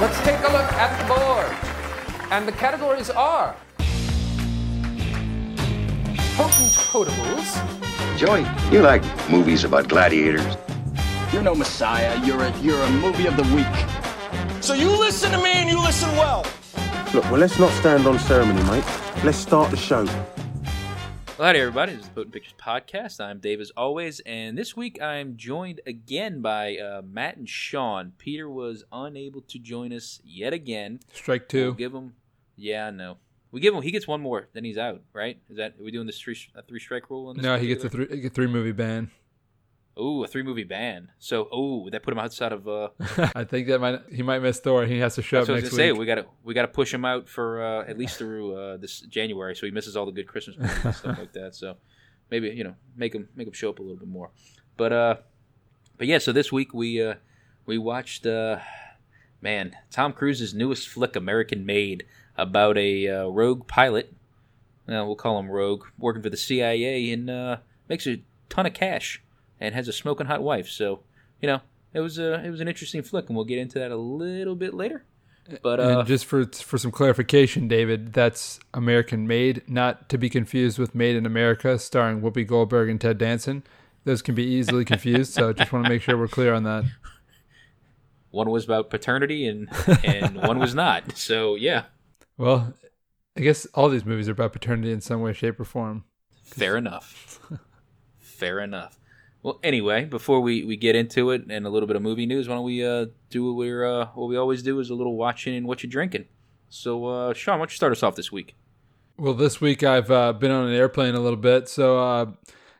Let's take a look at the board. And the categories are potent potables, Joey, you like movies about gladiators? You're no messiah. You're a you're a movie of the week. So you listen to me and you listen well. Look, well, let's not stand on ceremony, mate. Let's start the show. Well, howdy, everybody. This is the Potent Pictures Podcast. I'm Dave, as always, and this week I'm joined again by uh, Matt and Sean. Peter was unable to join us yet again. Strike 2 We'll two. give him, yeah, no, we give him. He gets one more, then he's out. Right? Is that are we doing this three a three strike rule? On this No, he gets a three, he gets a three movie ban. Oh, a three movie ban. So, oh, that put him outside of? uh I think that might he might miss Thor. He has to show That's up what I was next gonna say. We got to we got to push him out for uh, at least through uh, this January, so he misses all the good Christmas movies and stuff like that. So maybe you know make him make him show up a little bit more. But uh, but yeah. So this week we uh, we watched uh, man Tom Cruise's newest flick, American Made, about a uh, rogue pilot. Uh, we'll call him Rogue, working for the CIA and uh, makes a ton of cash and has a smoking hot wife. So you know. It was a it was an interesting flick, and we'll get into that a little bit later. But uh, and just for for some clarification, David, that's American Made, not to be confused with Made in America, starring Whoopi Goldberg and Ted Danson. Those can be easily confused, so just want to make sure we're clear on that. one was about paternity and and one was not. So yeah, Well, I guess all these movies are about paternity in some way, shape, or form. fair enough. fair enough. Well, anyway, before we, we get into it and a little bit of movie news, why don't we uh, do what we're uh, what we always do is a little watching and what you're drinking. So, uh, Sean, why don't you start us off this week? Well, this week I've uh, been on an airplane a little bit, so uh,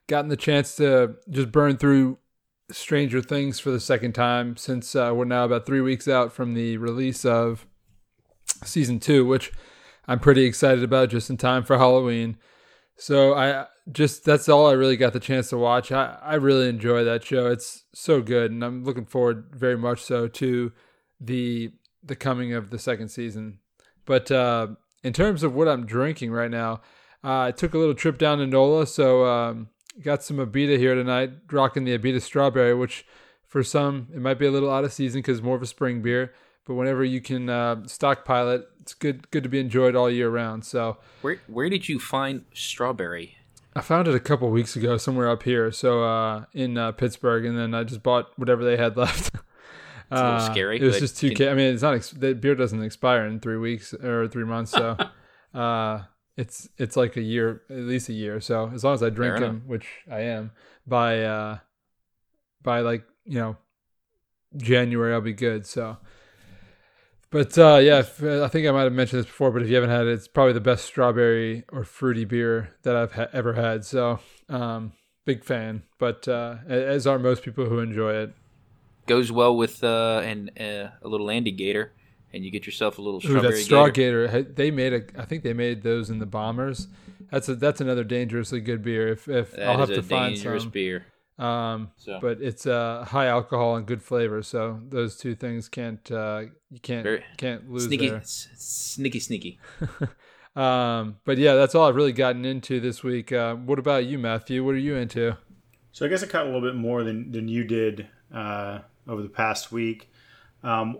gotten the chance to just burn through Stranger Things for the second time since uh, we're now about three weeks out from the release of season two, which I'm pretty excited about, just in time for Halloween. So I just that's all I really got the chance to watch. I, I really enjoy that show. It's so good, and I'm looking forward very much so to the the coming of the second season. But uh, in terms of what I'm drinking right now, uh, I took a little trip down to NOLA, so um, got some Abita here tonight, rocking the Abita Strawberry, which for some it might be a little out of season because more of a spring beer. But whenever you can uh, stockpile it, it's good good to be enjoyed all year round. So Where where did you find strawberry? I found it a couple weeks ago somewhere up here, so uh, in uh, Pittsburgh, and then I just bought whatever they had left. a little Uh, scary, It was just two can- K. I mean, it's not. Ex- the beer doesn't expire in three weeks or three months, so uh, it's it's like a year, at least a year. So as long as I drink them, which I am, by uh, by like you know January, I'll be good. So. But uh, yeah, if, uh, I think I might have mentioned this before. But if you haven't had it, it's probably the best strawberry or fruity beer that I've ha- ever had. So, um, big fan. But uh, as are most people who enjoy it. Goes well with uh, and uh, a little Andygator, and you get yourself a little Ooh, that Strawgator. Gator. They made a. I think they made those in the Bombers. That's a that's another dangerously good beer. If if That I'll have to find some. beer. Um, So. but it's uh, high alcohol and good flavor. So those two things can't uh, you can't Very- can't lose Sneaky, there. s- sneaky, sneaky. Um, but yeah, that's all I've really gotten into this week. Uh, what about you, Matthew? What are you into? So I guess I caught a little bit more than, than you did uh, over the past week. Um,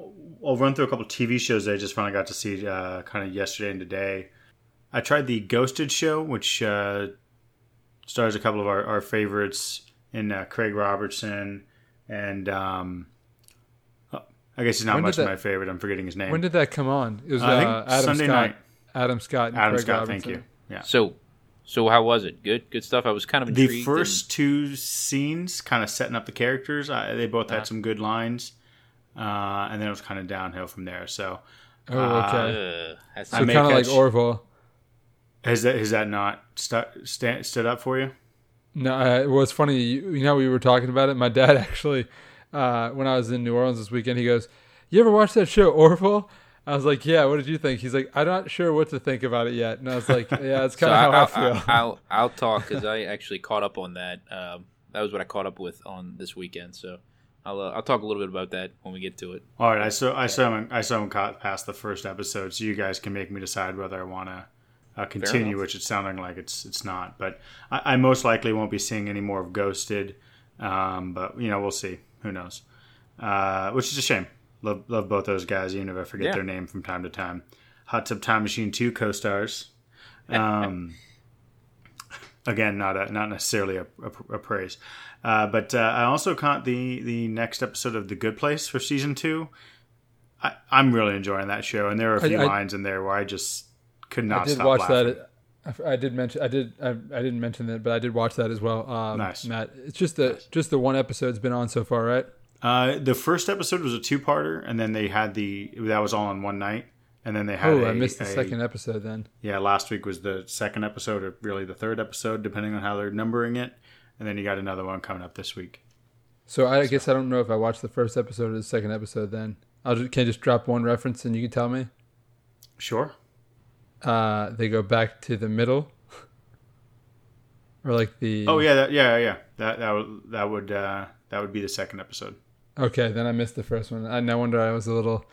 I'll run through a couple TV shows that I just finally got to see uh, kind of yesterday and today. I tried the Ghosted show, which uh, stars a couple of our, our favorites in uh, Craig Robertson and um, oh, I guess he's not When much of that- my favorite. I'm forgetting his name. When did that come on? It was Uh, I think uh, Adam Sunday Scott. night. Adam Scott. And Adam Craig Scott, Robinson. thank you. Yeah. So, so how was it? Good, good stuff. I was kind of the intrigued. first two scenes kind of setting up the characters I, they both had some good lines uh, and then it was kind of downhill from there so Oh, okay. uh, so kind of like Orville. has that has that not stu- sta- stood up for you No, uh, it was funny. You, you know, we were talking about it. My dad actually, uh, when I was in New Orleans this weekend, he goes, "You ever watch that show Orville?" I was like, "Yeah." What did you think? He's like, "I'm not sure what to think about it yet." And I was like, "Yeah, it's kind of how I, I'll, feel." I'll, I'll, I'll talk because I actually caught up on that. Um, that was what I caught up with on this weekend. So I'll uh, I'll talk a little bit about that when we get to it. all right i saw i saw him i saw him caught past the first episode so you guys can make me decide whether i want to uh, continue which it's sounding like it's it's not but I, I most likely won't be seeing any more of ghosted um, but you know we'll see who knows uh, which is a shame love love both those guys, even if I forget Yeah. their name from time to time. Hot Tub Time Machine two co-stars. Um, again, not a, not necessarily a, a, a praise, uh, but uh, I also caught the the next episode of The Good Place for season two. I, I'm really enjoying that show, and there are a few I- lines in there where I just could not I did watch laughing. that. I, I did mention. I did. I, I didn't mention that, but I did watch that as well. Um, Nice. Matt. It's just the just the one episode's been on so far, right? Uh, the first episode was a two-parter, and then they had the that was all on one night, and then they had. Oh, I I missed the second episode then. Yeah, last week was the second episode, or really the third episode, depending on how they're numbering it, and then you got another one coming up this week. So I guess I don't know if I watched the first episode or the second episode. Then I'll just, can I just drop one reference and you can tell me. Sure. Uh, they go back to the middle, or like the. Oh yeah, that, yeah, yeah. That that would that would uh, that would be the second episode. Okay, then I missed the first one. I no wonder I was a little.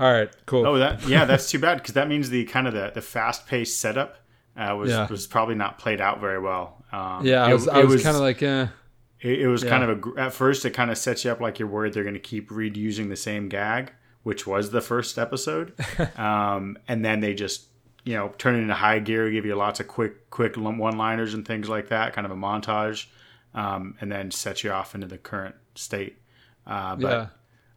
All right, cool. Oh, that yeah, that's too bad because that means the kind of the, the fast paced setup uh, was Yeah. was probably not played out very well. Um, yeah, I it- was. I it was, kind of like, eh. It, it was Yeah. kind of a at first it kind of sets you up like you're worried they're going to keep reusing the same gag, which was the first episode, um, and then they just you know turn it into high gear, give you lots of quick quick one liners and things like that, kind of a montage, um, and then set you off into the current state. Uh, but yeah.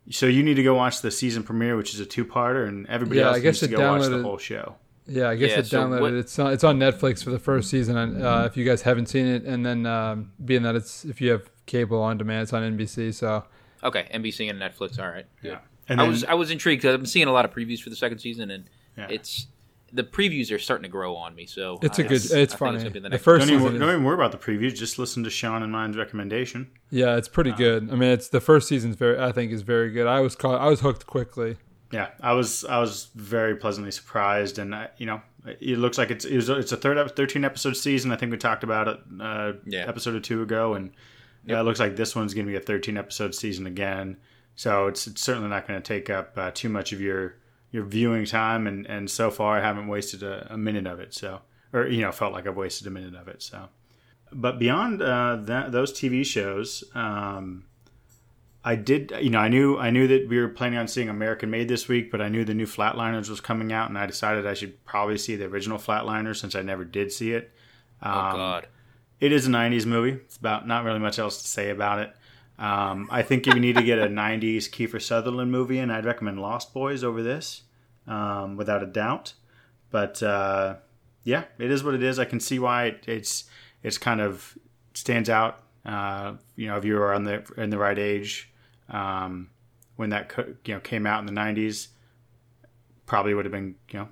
so you need to go watch the season premiere, which is a two parter, and everybody Yeah, else I guess needs to it go watch the whole show. Yeah, I guess Yeah, it so downloaded. what- It's on, it's on Netflix for the first season. And uh, if you guys haven't seen it, and then um, being that it's if you have cable on demand, it's on NBC. So Okay, NBC and Netflix. All right. Yeah. And I then, was I was intrigued 'cause I'm seeing a lot of previews for the second season, and Yeah. it's the previews are starting to grow on me. So it's a a good. It's I funny. gonna be the the first don't even, don't even worry about the previews. Just listen to Sean and mine's recommendation. yeah, it's Uh, pretty good. I mean, it's the first season's very. I think is very good. I was caught. I was hooked quickly. Yeah, I was I was very pleasantly surprised, and I, you know, it looks like it's it was, it's a third thirteen episode season. I think we talked about it uh, Yeah. episode or two ago, and yeah, it looks like this one's going to be a thirteen episode season again. So it's, it's certainly not going to take up uh, too much of your your viewing time, and and so far I haven't wasted a, a minute of it. So or you know felt like I've wasted a minute of it. So, but beyond uh, that, those TV shows. Um, I did, you know, I knew I knew that we were planning on seeing American Made this week, but I knew the new Flatliners was coming out, and I decided I should probably see the original Flatliners since I never did see it. Oh Um, God. It is a '90s movie. It's about not really much else to say about it. Um, I think if you need to get a '90s Kiefer Sutherland movie, and I'd recommend Lost Boys over this, um, without a doubt. But uh, yeah, it is what it is. I can see why it, it's it's kind of stands out. Uh, you know, if you were on the in the right age um, when that co- you know came out in the '90s, probably would have been you know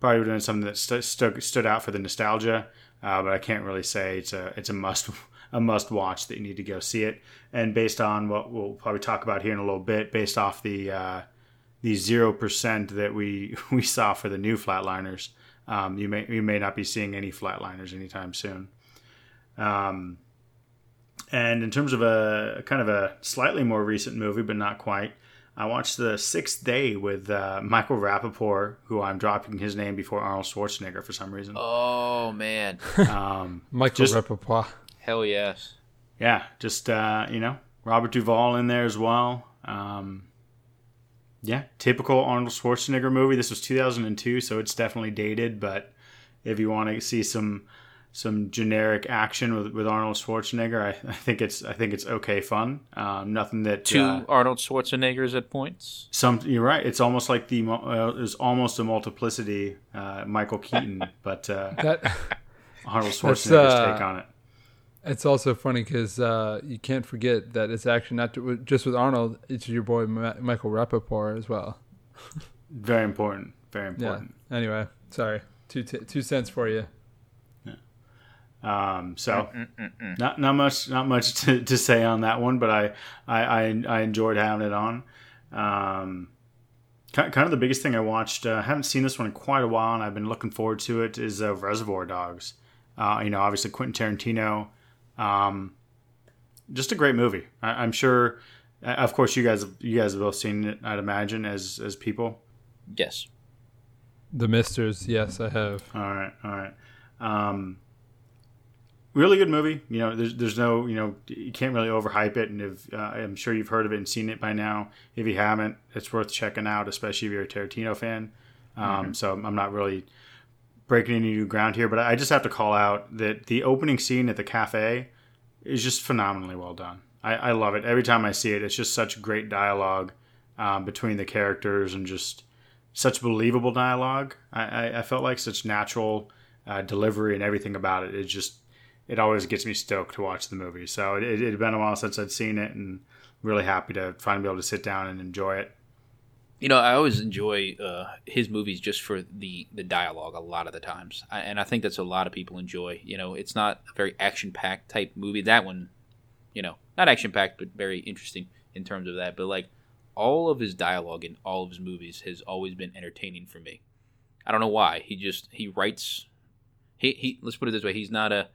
probably would have been something that stu- stood stood out for the nostalgia. Uh, but I can't really say it's a it's a must a must watch that you need to go see it. And based on what we'll probably talk about here in a little bit, based off the uh, the zero percent that we we saw for the new flatliners, um, you may you may not be seeing any flatliners anytime soon. Um, and in terms of a kind of a slightly more recent movie, but not quite, I watched The Sixth Day with uh, Michael Rapaport, who I'm dropping his name before Arnold Schwarzenegger for some reason. Oh man. Um, Michael Just- Rapaport. Hell yes. yeah, just uh, you know, Robert Duvall in there as well. Um, yeah, typical Arnold Schwarzenegger movie. This was 2002, so it's definitely dated. But if you want to see some some generic action with, with Arnold Schwarzenegger, I, I think it's I think it's okay fun. Um, nothing that Two uh, Arnold Schwarzeneggers at points. some you're right. It's almost like the mo- uh, it's almost a multiplicity uh, Michael Keaton, but uh, That Arnold Schwarzenegger's uh, take on it. It's also funny because uh, you can't forget that it's actually not ju- just with Arnold. It's your boy Ma- Michael Rapaport as well. Very important. Very Yeah. important. Anyway, sorry. Two t- two cents for you. Yeah. Um, so not not much not much to, to say on that one, but I I, I, I enjoyed having it on. Um, ki- kind of the biggest thing I watched. Uh, I haven't seen this one in quite a while, and I've been looking forward to it. Is uh, Reservoir Dogs. Uh, you know, obviously Quentin Tarantino. Um, just a great movie. I, I'm sure. uh, Of course, you guys you guys have both seen it. I'd imagine as as people. Yes. The Misters, yes, I have. All right, all right. Um, really good movie. You know, there's there's no you know you can't really overhype it, and if uh, I'm sure you've heard of it and seen it by now. If you haven't, it's worth checking out, especially if you're a Tarantino fan. Um, So I'm not really breaking any new ground here, but I just have to call out that the opening scene at the cafe is just phenomenally well done. I, I love it every time I see it. It's just such great dialogue um, between the characters and just such believable dialogue. I, I, I felt like such natural uh, delivery and everything about it. It just it always gets me stoked to watch the movie. So it, it, had been a while since I'd seen it, and really happy to finally be able to sit down and enjoy it. You know, I always enjoy uh, his movies just for the the dialogue. A lot of the times, I, and I think that's a lot of people enjoy. You know, it's not a very action packed type movie. That one, you know, not action packed, but very interesting in terms of that. But like all of his dialogue in all of his movies has always been entertaining for me. I don't know why. He just he writes. He he. Let's put it this way. He's not a.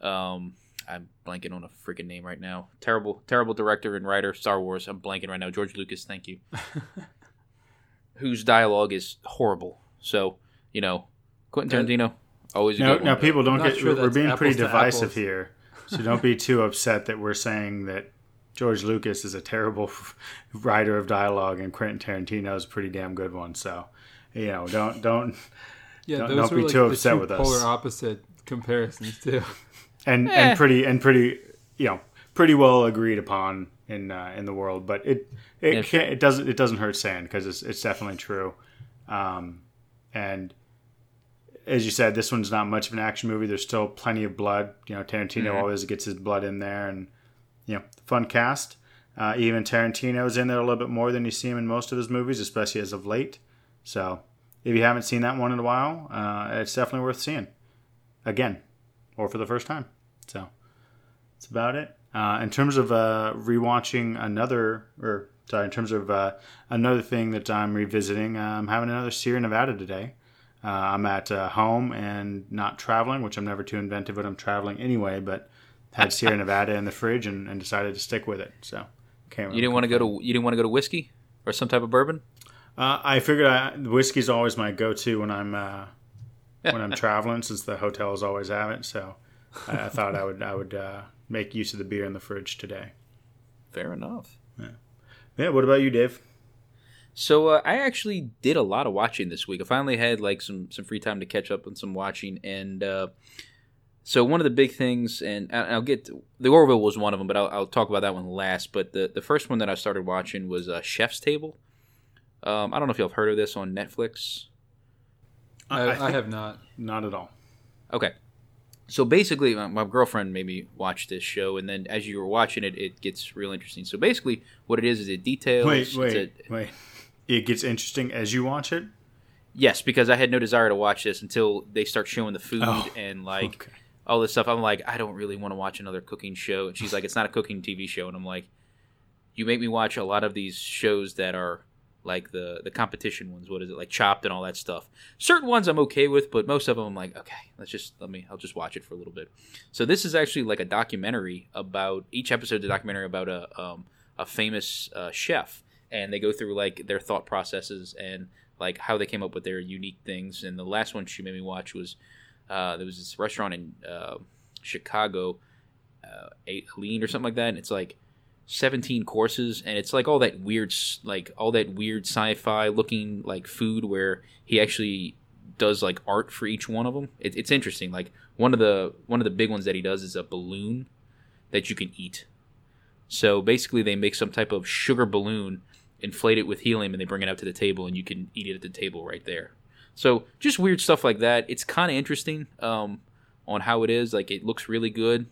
Um, I'm blanking on a freaking name right now. Terrible, terrible director and writer, Star Wars. I'm blanking right now. George Lucas, thank you. Whose dialogue is horrible. So you know, Quentin Tarantino always. A Now, now people don't get. sure we're being pretty divisive here, so don't be too upset that we're saying that George Lucas is a terrible writer of dialogue and Quentin Tarantino is a pretty damn good one. So, you know, don't don't Yeah, Don't- those don't are be like too the upset two with us. polar opposite comparisons too. and Eh. and pretty and pretty you know pretty well agreed upon in uh, in the world. But it it Yeah, can't, it doesn't it doesn't hurt saying because it's it's definitely true. Um, and as you said, this one's not much of an action movie. There's still plenty of blood. You know, Tarantino Mm-hmm. always gets his blood in there, and you know, fun cast. Uh, even Tarantino's in there a little bit more than you see him in most of his movies, especially as of late. So, if you haven't seen that one in a while, uh, it's definitely worth seeing again or for the first time. So, that's about it. Uh, in terms of uh, rewatching another, or sorry, in terms of uh, another thing that I'm revisiting, uh, I'm having another Sierra Nevada today. Uh, I'm at uh, home and not traveling, which I'm never too inventive when I'm traveling anyway. But had Sierra Nevada in the fridge and, and decided to stick with it. So. You didn't want to go to you didn't want to go to whiskey or some type of bourbon. Uh, I figured I, whiskey's always my go-to when I'm uh, when I'm traveling, since the hotels always have it. So I, I thought I would I would uh, make use of the beer in the fridge today. Fair enough. Yeah. What about you, Dave? So uh, I actually did a lot of watching this week. I finally had like some some free time to catch up on some watching, and uh, so one of the big things, and I- I'll get to, the Orville was one of them, but I'll, I'll talk about that one last. But the the first one that I started watching was uh, Chef's Table. Um, I don't know if y'all have heard of this on Netflix. I, I, think- have not. Not at all. Okay. So basically, my, my girlfriend made me watch this show, and then as you were watching it, it gets real interesting. So basically, what it is is it details. Wait, wait, a- wait. It gets interesting as you watch it. Yes, because I had no desire to watch this until they start showing the food Oh, and like okay. all this stuff. I'm like, I don't really want to watch another cooking show. And she's like, it's not a cooking TV show. And I'm like, you make me watch a lot of these shows that are like the the competition ones. What is it like Chopped and all that stuff? Certain ones I'm okay with, but most of them I'm like, okay, let's just let me. I'll just watch it for a little bit. So this is actually like a documentary about each episode. is a documentary about a um, a famous uh, chef, and they go through like their thought processes and like how they came up with their unique things. And the last one she made me watch was uh, there was this restaurant in uh, Chicago, uh, Lean or something like that. And it's like 17 courses, and it's like all that weird, like all that weird sci-fi looking like food where he actually does like art for each one of them. It, it's interesting. Like one of the one of the big ones that he does is a balloon that you can eat. So basically, they make some type of sugar balloon, inflate it with helium, and they bring it out to the table, and you can eat it at the table right there. So just weird stuff like that. It's kind of interesting um, on how it is. Like it looks really good.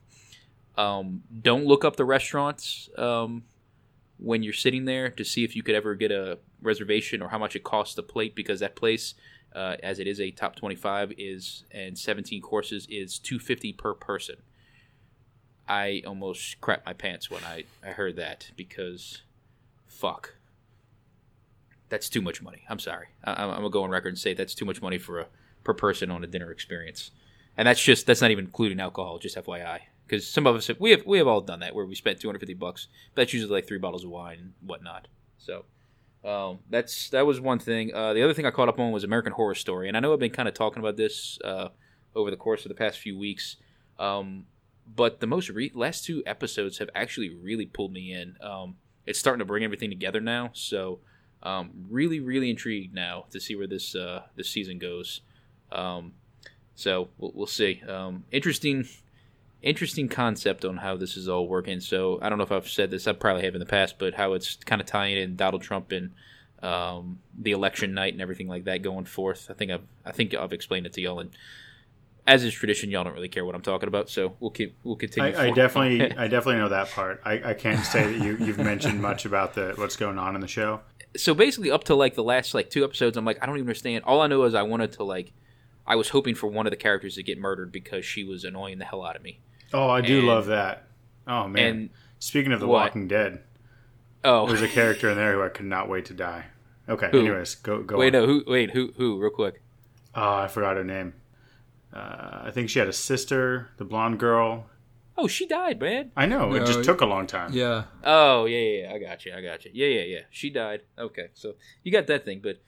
Um, don't look up the restaurants um, when you're sitting there to see if you could ever get a reservation or how much it costs a plate because that place, uh, as it is a top 25, is and 17 courses is 250 per person. I almost crapped my pants when I, I heard that because fuck. That's too much money. I'm sorry. I, I'm gonna go on record and say that's too much money for a per person on a dinner experience, and that's just that's not even including alcohol. Just FYI, because some of us have, we have we have all done that where we spent 250 bucks. That's usually like three bottles of wine and whatnot. So um, that's that was one thing. Uh, the other thing I caught up on was American Horror Story, and I know I've been kind of talking about this uh, over the course of the past few weeks. Um, but the most re- last two episodes have actually really pulled me in. Um, it's starting to bring everything together now, so um, really, really intrigued now to see where this uh, this season goes. Um, so we'll, we'll see. Um, interesting, interesting concept on how this is all working. So I don't know if I've said this. I probably have in the past, but how it's kind of tying in Donald Trump and um, the election night and everything like that going forth. I think I've I think I've explained it to y'all, and as is tradition, y'all don't really care what I'm talking about. So we'll keep we'll continue. I, I definitely, I definitely know that part. I, I can't say that you, you've mentioned much about the what's going on in the show. so basically up to like the last like two episodes i'm like i don't even understand all i know is i wanted to like i was hoping for one of the characters to get murdered because she was annoying the hell out of me Oh, I do And- love that. Oh man! and Speaking of The What? Walking Dead, oh there's a character in there who I could not wait to die. Okay, Who? anyways, go go. wait on. no who wait who who real quick Oh, I forgot her name. Uh, I think she had a sister, the blonde girl. oh she died man I know it just took a long time. Yeah. oh yeah yeah, yeah i got you i got you yeah yeah yeah she died okay so you got that thing but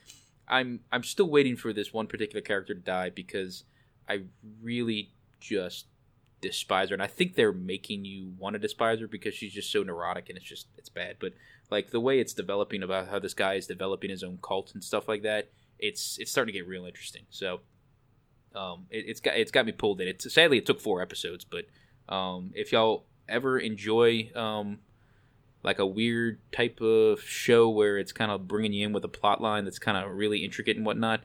i'm i'm still waiting for this one particular character to die because i really just despise her and i think they're making you want to despise her because she's just so neurotic and it's just it's bad. But like the way it's developing about how this guy is developing his own cult and stuff like that it's it's starting to get real interesting. So um it, it's got it's got me pulled in. It sadly it took four episodes but um if y'all ever enjoy um like a weird type of show where it's kind of bringing you in with a plot line that's kind of really intricate and whatnot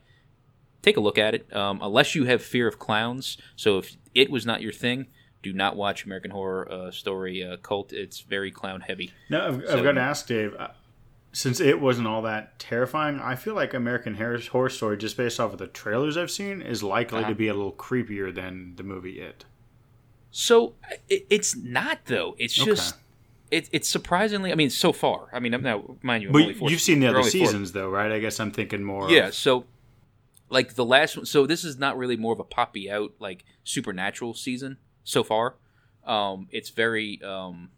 take a look at it um, unless you have fear of clowns so if it was not your thing do not watch american horror uh, story uh, cult it's very clown heavy No, I've, So- I've got to ask Dave. uh, Since it wasn't all that terrifying, I feel like American Horror Horror Story, just based off of the trailers I've seen, is likely Uh-huh. to be a little creepier than the movie It. so it, it's not though it's Okay. just it, it's surprisingly i mean so far i mean i'm now mind you I'm But you've seen the other only four- seasons, though, right? I guess I'm thinking more. Yeah, of- so like the last one so this is not really more of a poppy out like supernatural season so far. Um it's very um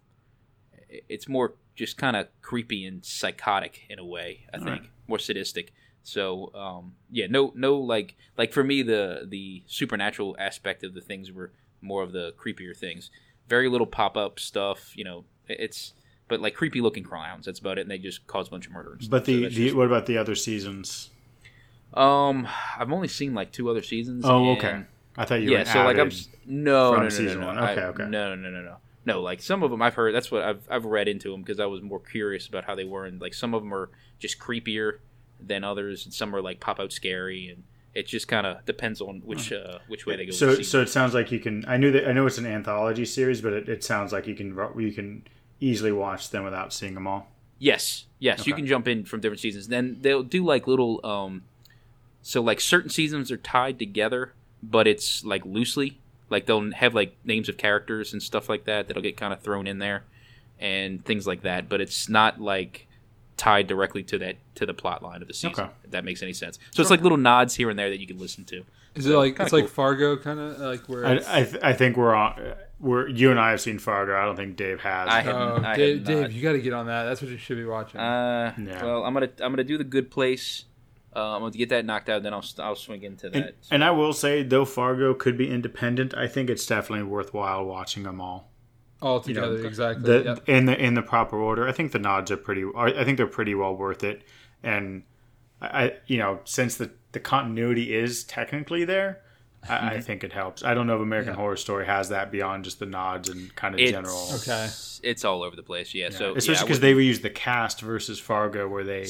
it's more just kind of creepy and psychotic in a way, I think. right. More sadistic. So um yeah, no no like like for me the the supernatural aspect of the things were more of the creepier things. Very little pop-up stuff, you know. It's but like creepy looking clowns. That's about it, and they just cause a bunch of murders. But the, that's the just- what about the other seasons? Um, I've only seen like two other seasons. Oh, okay. I thought you Yeah, were so like I'm no, no, no, no, season no, no. Okay, I- okay. No, no, no, no, no. Like some of them I've heard. That's what I've I've read into them because I was more curious about how they were, and like some of them are just creepier than others, and some are like pop out scary, and it just kind of depends on which uh which way they go. So, so it sounds like you can. I knew that. I know it's an anthology series, but it, it sounds like you can. You can easily watch them without seeing them all. Yes, yes, you can jump in from different seasons. Then they'll do like little um so like certain seasons are tied together, but it's like loosely. Like they'll have like names of characters and stuff like that that'll get kind of thrown in there and things like that, but it's not like tied directly to that to the plot line of the season. Okay. If that makes any sense. So it's like little nods here and there that you can listen to. Is it like kinda it's like. Fargo kind of like where I, I, th- I think we're on. We're you and I have seen Fargo. I don't think Dave has. I have- Oh, I Dave, Dave, you got to get on that. That's what you should be watching. Uh, Yeah. well, I'm gonna I'm gonna do the Good Place. Uh, I'm gonna get that knocked out, then I'll I'll swing into that. and, and I will say, though Fargo could be independent, I think it's definitely worthwhile watching them all. All you know, together, exactly. The yep. in the in the proper order. I think the nods are pretty. I think they're pretty well worth it. And I, I you know, since the the continuity is technically there. I, Mm-hmm. I think it helps. I don't know if American Horror Story has that beyond just the nods and kind of It's- general. Okay. It's all over the place. Yeah. So especially yeah, because wouldn't- they reuse the cast versus Fargo, where they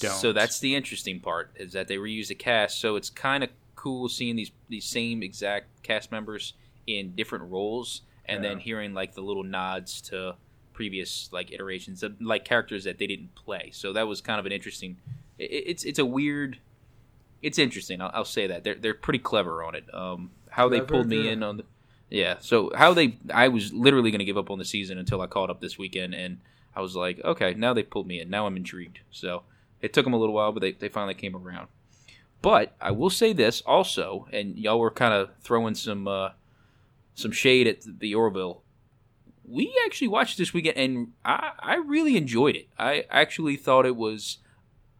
don't. So that's the interesting part is that they reuse the cast. So it's kind of cool seeing these these same exact cast members in different roles, and then hearing like the little nods to previous like iterations of like characters that they didn't play. So that was kind of an interesting. It, it's it's a weird. It's interesting. I'll, I'll say that they're they're pretty clever on it. Um, how they pulled me good. in on the. Yeah, so how they I was literally going to give up on the season until I caught up this weekend and I was like, okay, now they pulled me in. Now I'm intrigued. So it took them a little while, but they, they finally came around. But I will say this also, and y'all were kind of throwing some uh, some shade at the Orville. We actually watched this weekend, and I, I really enjoyed it. I actually thought it was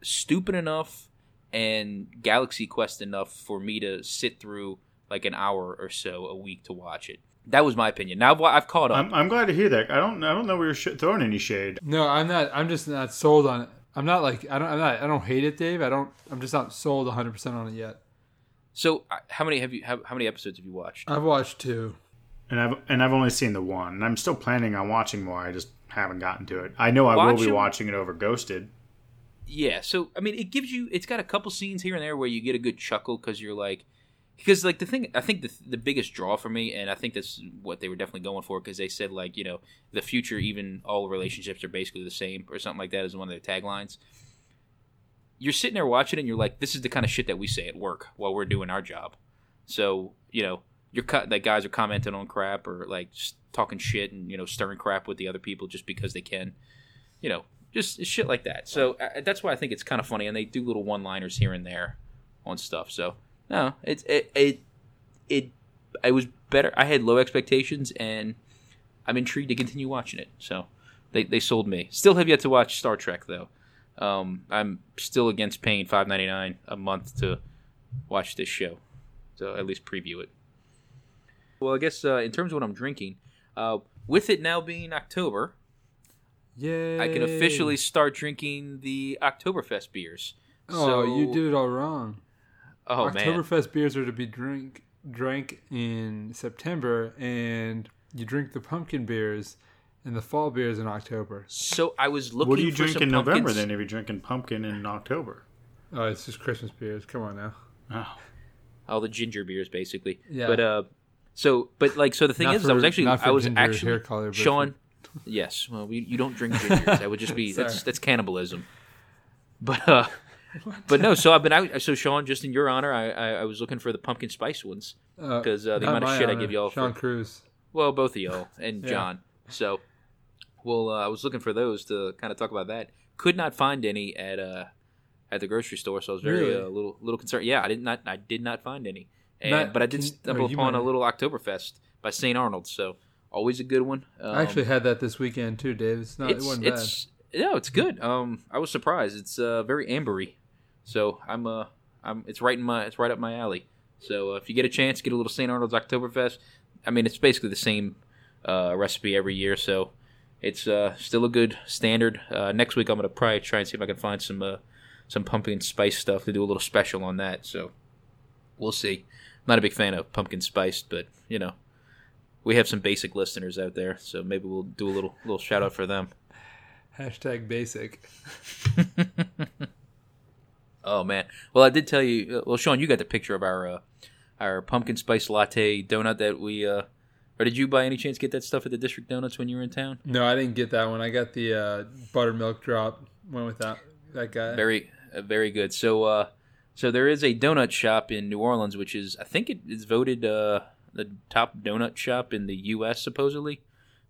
stupid enough and Galaxy Quest enough for me to sit through like an hour or so a week to watch it. That was my opinion. Now I've, I've caught up. I'm, I'm glad to hear that. I don't I don't know we were sh- throwing any shade. No, I'm not. I'm just not sold on it. I'm not like I don't. I'm not. I don't hate it, Dave. I don't. I'm just not sold 100 percent on it yet. so uh, how many have you? How, how many episodes have you watched? I've watched two. And I've and I've only seen the one. And I'm still planning on watching more. I just haven't gotten to it. I know I Watch will be 'em. watching it over Ghosted. Yeah, so I mean, it gives you. It's got a couple scenes here and there where you get a good chuckle because you're like, because like the thing, I think the the biggest draw for me, and I think that's what they were definitely going for because they said like you know the future, even all relationships are basically the same or something like that is one of their taglines. You're sitting there watching it, and you're like, this is the kind of shit that we say at work while we're doing our job. So you know, you're cut. That guys are commenting on crap or like talking shit and you know stirring crap with the other people just because they can. You know, just shit like that. So uh, that's why I think it's kind of funny, and they do little one-liners here and there on stuff. So no, it's it it it it was better. I had low expectations, and I'm intrigued to continue watching it. So they they sold me. Still have yet to watch Star Trek though. Um, I'm still against paying five ninety nine a month to watch this show, so at least preview it. Well, I guess uh, in terms of what I'm drinking, uh, with it now being October, Yay! I can officially start drinking the Oktoberfest beers. Oh, So- you did it all wrong. Oh man, Oktoberfest beers are to be drink drank in September, and you drink the pumpkin beers and the fall beers in October. so I was looking. What do you for drink some in November then if you're drinking pumpkin in October? Oh, it's just Christmas beers. Come on now. Oh. All the ginger beers, basically. Yeah. But uh, so but like so the thing Not is, for- I was actually not for I was ginger actually hair color, but Sean. Yes, well, we, you don't drink gingers. That would just be that's that's cannibalism. But uh, but no. So I've been out. So Sean, just in your honor, I I, I was looking for the pumpkin spice ones because uh, the amount of shit I give y'all Sean for Cruz. well, both of y'all and Yeah. John. So, well, uh, I was looking for those to kind of talk about that. Could not find any at uh at the grocery store, so I was very Really? uh, little little concerned. Yeah, I did not I did not find any, and Matt, but I did stumble you upon a little Oktoberfest by St. Arnold. So always a good one. Um, I actually had that this weekend too, Dave. It's not. it's it wasn't it's no, it's good. Um, I was surprised. It's uh very ambery, so I'm uh I'm it's right in my it's right up my alley. So uh, if you get a chance, get a little St. Arnold's Oktoberfest. I mean, it's basically the same uh, recipe every year, so it's uh, still a good standard. Uh, next week, I'm gonna probably try and see if I can find some uh, some pumpkin spice stuff to do a little special on that. So we'll see. I'm not a big fan of pumpkin spiced, but you know, we have some basic listeners out there, so maybe we'll do a little little shout out for them. Hashtag basic. Oh man. Well, I did tell you. uh, Well, Sean, you got the picture of our uh, our pumpkin spice latte donut that we. Uh, or did you by any chance get that stuff at the District Donuts when you were in town? No, I didn't get that one. I got the uh, buttermilk drop. Went with that that guy. Very, uh, very good. So, uh, so there is a donut shop in New Orleans, which is I think it is voted uh, the top donut shop in the U.S. supposedly,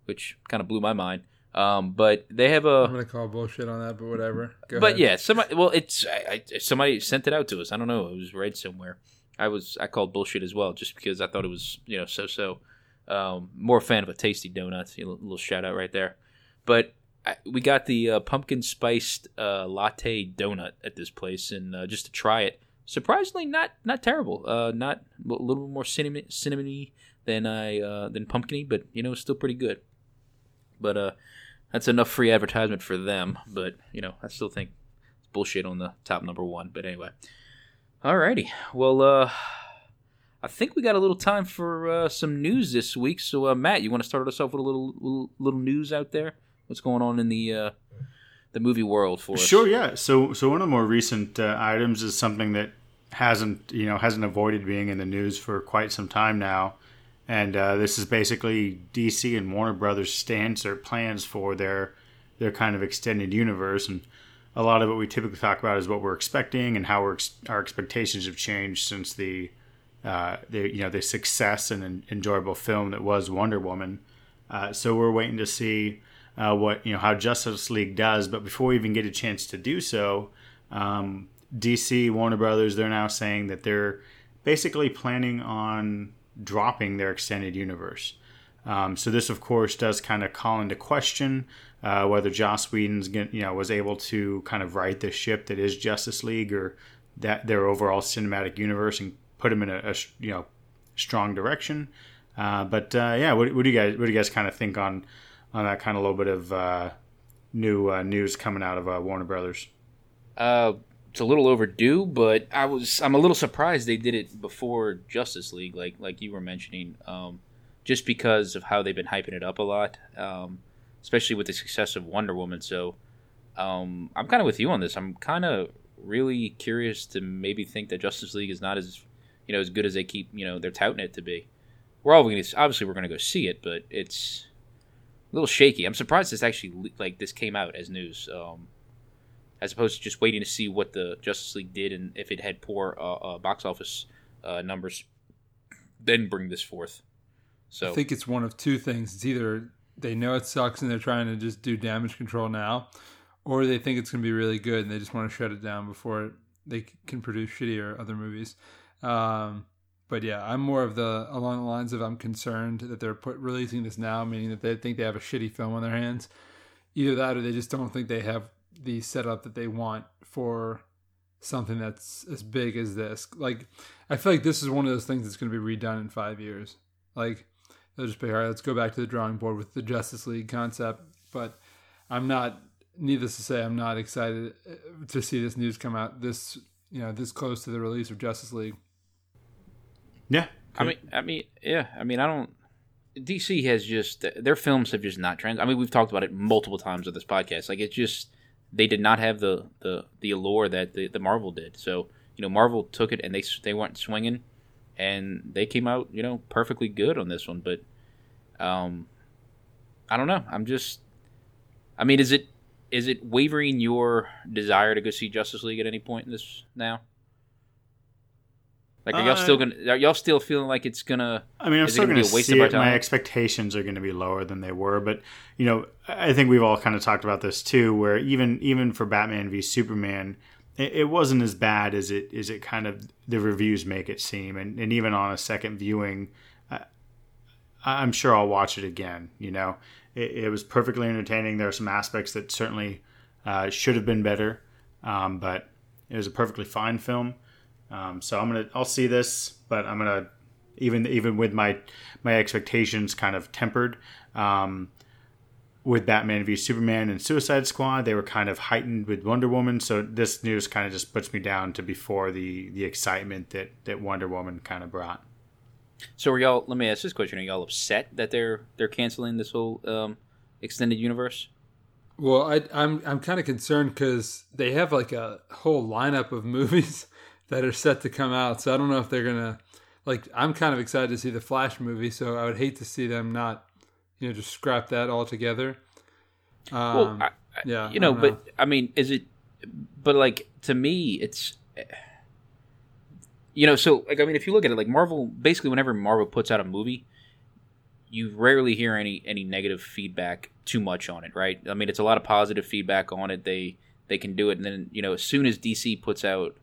which kind of blew my mind. Um, but they have a I'm gonna call bullshit on that, but whatever. Go but ahead. yeah, somebody. Well, it's I, I, somebody sent it out to us. I don't know. It was read somewhere. I was I called bullshit as well, just because I thought it was you know so so. Um, more fan of a tasty donut. You know, little shout out right there. But I, we got the uh, pumpkin spiced uh, latte donut at this place, and uh, just to try it, surprisingly not not terrible. Uh, not a little more cinnamon cinnamony than I uh, than pumpkiny, but you know still pretty good. But uh, that's enough free advertisement for them. But you know, I still think it's bullshit on the top number one. But anyway, alrighty. Well, uh, I think we got a little time for uh, some news this week. So, uh, Matt, you want to start us off with a little, little little news out there? What's going on in the uh, the movie world for us? Sure, yeah. So, so one of the more recent uh, items is something that hasn't, you know, hasn't avoided being in the news for quite some time now, and uh, this is basically DC and Warner Brothers' stance or plans for their their kind of extended universe, and a lot of what we typically talk about is what we're expecting and how ex- our expectations have changed since the uh, the you know the success and en- enjoyable film that was Wonder Woman. Uh, so we're waiting to see uh, what you know how Justice League does. But before we even get a chance to do so, um, DC Warner Brothers they're now saying that they're basically planning on dropping their extended universe. Um, so this, of course, does kind of call into question uh, whether Joss Whedon's you know was able to kind of right the ship that is Justice League or that their overall cinematic universe and put them in a, a you know strong direction. Uh, but uh, yeah, what, what do you guys what do you guys kind of think on on that kind of little bit of uh, new uh, news coming out of uh, Warner Brothers? It's a little overdue, but I was I'm a little surprised they did it before Justice League, like like you were mentioning, um, just because of how they've been hyping it up a lot, um, especially with the success of Wonder Woman. So um, I'm kind of with you on this. I'm kind of really curious to maybe think that Justice League is not as you know as good as they keep you know they're touting it to be. We're all going to obviously we're going to go see it, but it's a little shaky. I'm surprised this actually like this came out as news. Um, as opposed to just waiting to see what the Justice League did and if it had poor uh, uh, box office uh, numbers, then bring this forth. So I think it's one of two things. It's either they know it sucks and they're trying to just do damage control now, or they think it's going to be really good and they just want to shut it down before they can produce shittier other movies. Um, but yeah, I'm more of the along the lines of I'm concerned that they're put releasing this now, meaning that they think they have a shitty film on their hands. Either that, or they just don't think they have the setup that they want for something that's as big as this. Like, I feel like this is one of those things that's going to be redone in five years. Like, they'll just be all right. Let's go back to the drawing board with the Justice League concept. But I'm not. Needless to say, I'm not excited uh, to see this news come out this you know this close to the release of Justice League. Yeah, I mean, I mean, yeah, I mean, I don't. DC has just their films have just not trans. I mean, we've talked about it multiple times on this podcast. Like, it's just they did not have the the the allure that the, the Marvel did. So you know, Marvel took it and they they went swinging, and they came out you know perfectly good on this one. But um, I don't know. I'm just. I mean, is it is it wavering your desire to go see Justice League at any point in this now? Like, are y'all Uh, still gonna? Are y'all still feeling like it's gonna? I mean, I'm still gonna going be to a waste see it. My expectations are going to be lower than they were, but you know, I think we've all kind of talked about this too. Where even even for Batman v Superman, it, it wasn't as bad as it as it kind of the reviews make it seem, and, and even on a second viewing, I, I'm sure I'll watch it again. You know, it, it was perfectly entertaining. There are some aspects that certainly uh, should have been better, um, but it was a perfectly fine film. Um, so I'm gonna I'll see this, but I'm gonna even even with my my expectations kind of tempered. Um, with Batman v Superman and Suicide Squad, they were kind of heightened with Wonder Woman. So this news kind of just puts me down to before the the excitement that that Wonder Woman kind of brought. So are y'all? Let me ask this question: Are y'all upset that they're they're canceling this whole um, extended universe? Well, I, I'm I'm kind of concerned because they have like a whole lineup of movies that are set to come out. So I don't know if they're gonna like. I'm kind of excited to see the Flash movie. So I would hate to see them not, you know, just scrap that altogether. Um, Well, I, I- yeah, you know, don't but I mean, is it? But like to me, it's you know, so like I mean, if you look at it, like Marvel, basically, whenever Marvel puts out a movie, you rarely hear any any negative feedback too much on it, right? I mean, it's a lot of positive feedback on it. They they can do it, and then you know, as soon as DC puts out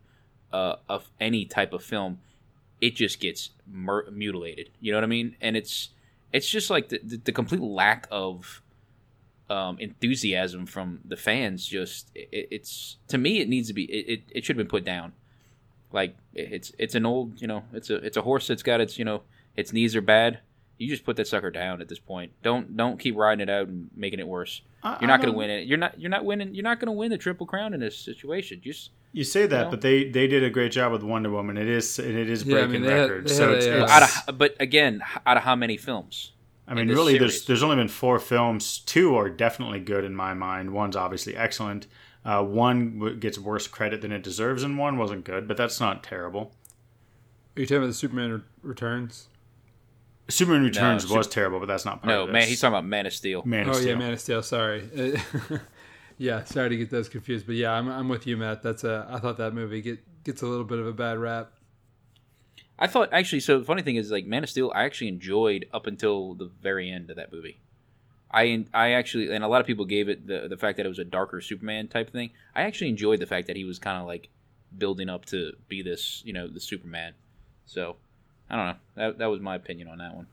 uh, of any type of film, it just gets mur- mutilated. You know what I mean? And it's it's just like the, the, the complete lack of um, enthusiasm from the fans. Just it, it's to me, it needs to be. It, it, it should have been put down. Like it's it's an old you know it's a it's a horse that's got its you know its knees are bad. You just put that sucker down at this point. Don't don't keep riding it out and making it worse. I- You're not going to win it. You're not you're not winning. You're not going to win the triple crown in this situation. Just You say that, know? but they they did a great job with Wonder Woman. It is it is Yeah, I breaking mean, they had- records. so had it's, a, uh, it's out of but again out of how many films? I mean, in this really, there's series. there's only been four films. Two are definitely good in my mind. One's obviously excellent. Uh, one w- gets worse credit than it deserves, and one wasn't good, but that's not terrible. Are you talking about the Superman Re- Returns? Superman Returns Sup- was terrible, but that's not part No, of this. man. He's talking about Man of Steel. Man of oh Steel. yeah, Man of Steel. Sorry. yeah, sorry to get those confused, but yeah, I'm I'm with you, Matt. That's a I thought that movie get gets a little bit of a bad rap. I thought actually. So the funny thing is, like Man of Steel, I actually enjoyed up until the very end of that movie. I I actually, and a lot of people gave it the the fact that it was a darker Superman type thing. I actually enjoyed the fact that he was kind of like building up to be this, you know, the Superman. So I don't know. That that was my opinion on that one.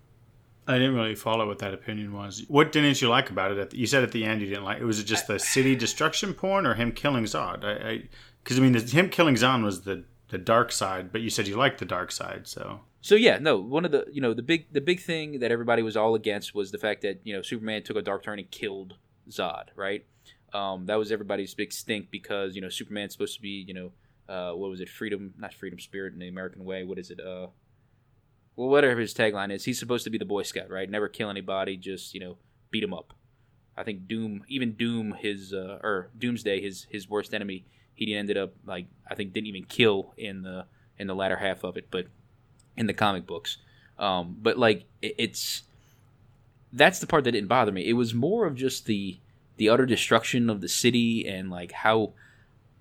I didn't really follow what that opinion was. What didn't you like about it? At the, you said at the end you didn't like. It was it just the city destruction porn or him killing Zod? I because I, mean, the, him killing Zod was the the dark side, but you said you liked the dark side, so So yeah, no, one of the you know the big the big thing that everybody was all against was the fact that you know Superman took a dark turn and killed Zod, right? Um, that was everybody's big stink because you know Superman's supposed to be you know uh, what was it freedom not freedom spirit in the American way what is it uh well whatever his tagline is he's supposed to be the Boy Scout right never kill anybody just you know beat him up. I think Doom even Doom his uh, or Doomsday his his worst enemy he ended up like I think didn't even kill in the in the latter half of it but in the comic books. Um, but like it, it's that's the part that didn't bother me. It was more of just the the utter destruction of the city and like how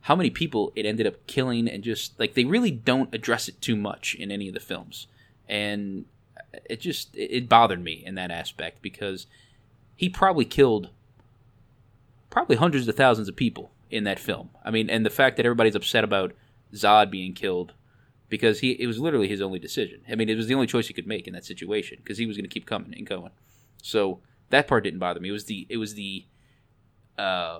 how many people it ended up killing and just like they really don't address it too much in any of the films. And it just it bothered me in that aspect because he probably killed probably hundreds of thousands of people in that film. I mean, and the fact that everybody's upset about Zod being killed because he it was literally his only decision. I mean, it was the only choice he could make in that situation because he was going to keep coming and going. So that part didn't bother me. It was the it was the uh,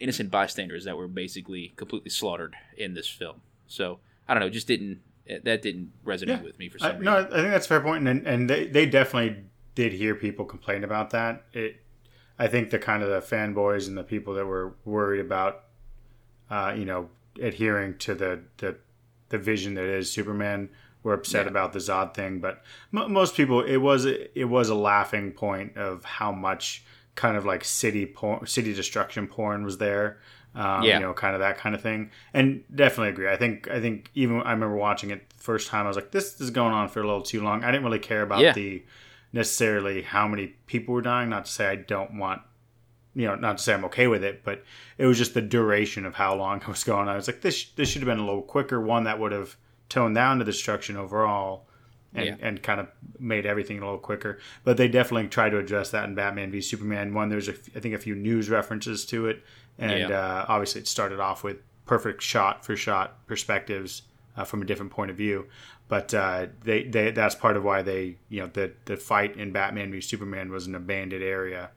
innocent bystanders that were basically completely slaughtered in this film. So I don't know, just didn't that didn't resonate Yeah. with me for some I, reason. no, I think that's a fair point, and and they, they definitely did hear people complain about that. It, I think the kind of the fanboys and the people that were worried about, uh, you know, adhering to the the the vision that is Superman were upset Yeah. about the Zod thing, but m- most people it was it was a laughing point of how much kind of like city porn, city destruction porn was there. Um, Yeah. you know, kind of that kind of thing, and definitely agree. I think I think even I remember watching it the first time. I was like, this is going on for a little too long. I didn't really care about Yeah. the necessarily how many people were dying. Not to say I don't want you know, not to say I'm okay with it, but it was just the duration of how long it was going on. I was like, this this should have been a little quicker, one that would have toned down the destruction overall, and Yeah. and kind of made everything a little quicker. But they definitely tried to address that in Batman v Superman. One, there's a, I think a few news references to it, and Yeah. uh, obviously it started off with perfect shot for shot perspectives uh, from a different point of view. But uh, they, they that's part of why they you know the the fight in Batman v Superman was an abandoned area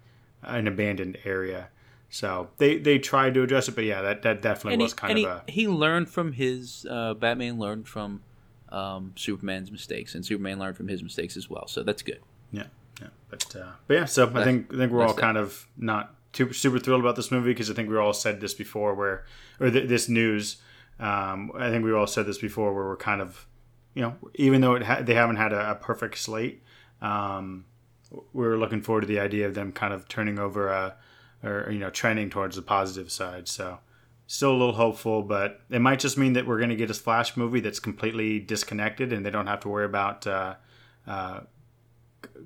an abandoned area. So they they tried to address it, but yeah, that, that definitely and was he, kind and of he, a he learned from his uh, Batman learned from um, Superman's mistakes, and Superman learned from his mistakes as well. So that's good. yeah, yeah. But uh, but yeah, so I think I think we're all kind of not too super thrilled about this movie because I think we all said this before, where or th- this news. Um, I think we all said this before, where we're kind of you know even though ha- they haven't had a, a perfect slate. Um, we're looking forward to the idea of them kind of turning over a, or you know, trending towards the positive side. So, still a little hopeful, but it might just mean that we're going to get a Flash movie that's completely disconnected, and they don't have to worry about uh, uh,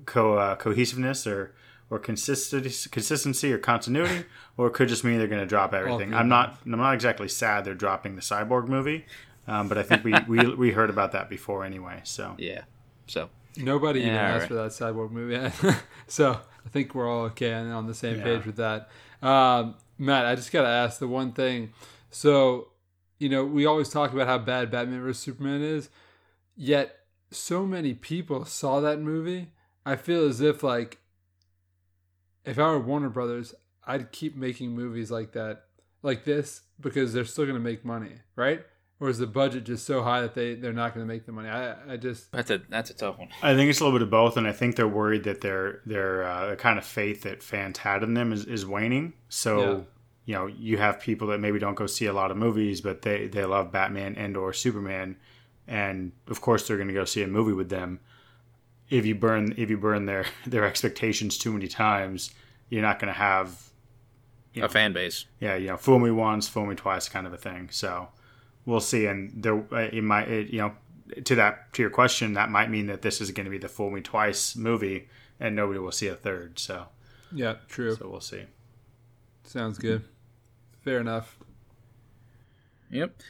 co- uh, cohesiveness or or consistency, consistency or continuity, or it could just mean they're going to drop everything. I'm not I'm not exactly sad they're dropping the Cyborg movie, um, but I think we, we we heard about that before anyway. So Yeah. So Nobody even Yeah, asked right. for that cyborg movie, so I think we're all okay and on the same Yeah. page with that. Um, Matt, I just gotta ask the one thing. So, you know, we always talk about how bad Batman vs Superman is, yet so many people saw that movie. I feel as if like, if I were Warner Brothers, I'd keep making movies like that, like this, because they're still gonna make money, right? Or is the budget just so high that they they're not gonna make the money? I I just that's a that's a tough one. I think it's a little bit of both, and I think they're worried that their their uh, kind of faith that fans had in them is, is waning. So Yeah. you know, you have people that maybe don't go see a lot of movies, but they they love Batman and or Superman, and of course they're going to go see a movie with them. If you burn if you burn their their expectations too many times, you're not going to have A fan base. yeah, you know, fool me once, fool me twice, kind of a thing. So we'll see. And there, uh, it might, it, you know, to that to your question, that might mean that this is going to be the fool me twice movie, and nobody will see a third. So, yeah, true. so we'll see. Sounds good. Fair enough. Yep.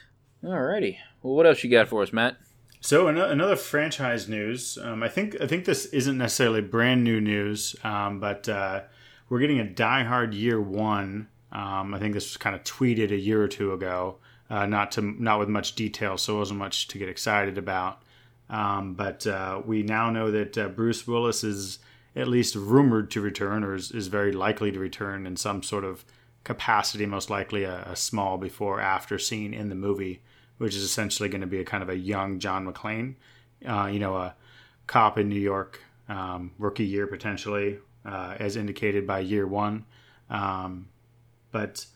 Alrighty. Well, what else you got for us, Matt? So ano- another franchise news. Um, I think I think this isn't necessarily brand new news, um, but uh, we're getting a Die Hard Year One. Um, I think this was kind of tweeted a year or two ago, uh, not to not with much detail, so it wasn't much to get excited about. Um, but uh, we now know that uh, Bruce Willis is at least rumored to return, or is, is very likely to return in some sort of capacity, most likely a, a small before after scene in the movie which is essentially going to be a kind of a young John McClane, uh, you know, a cop in New York, um, rookie year potentially, uh, as indicated by year one. Um, but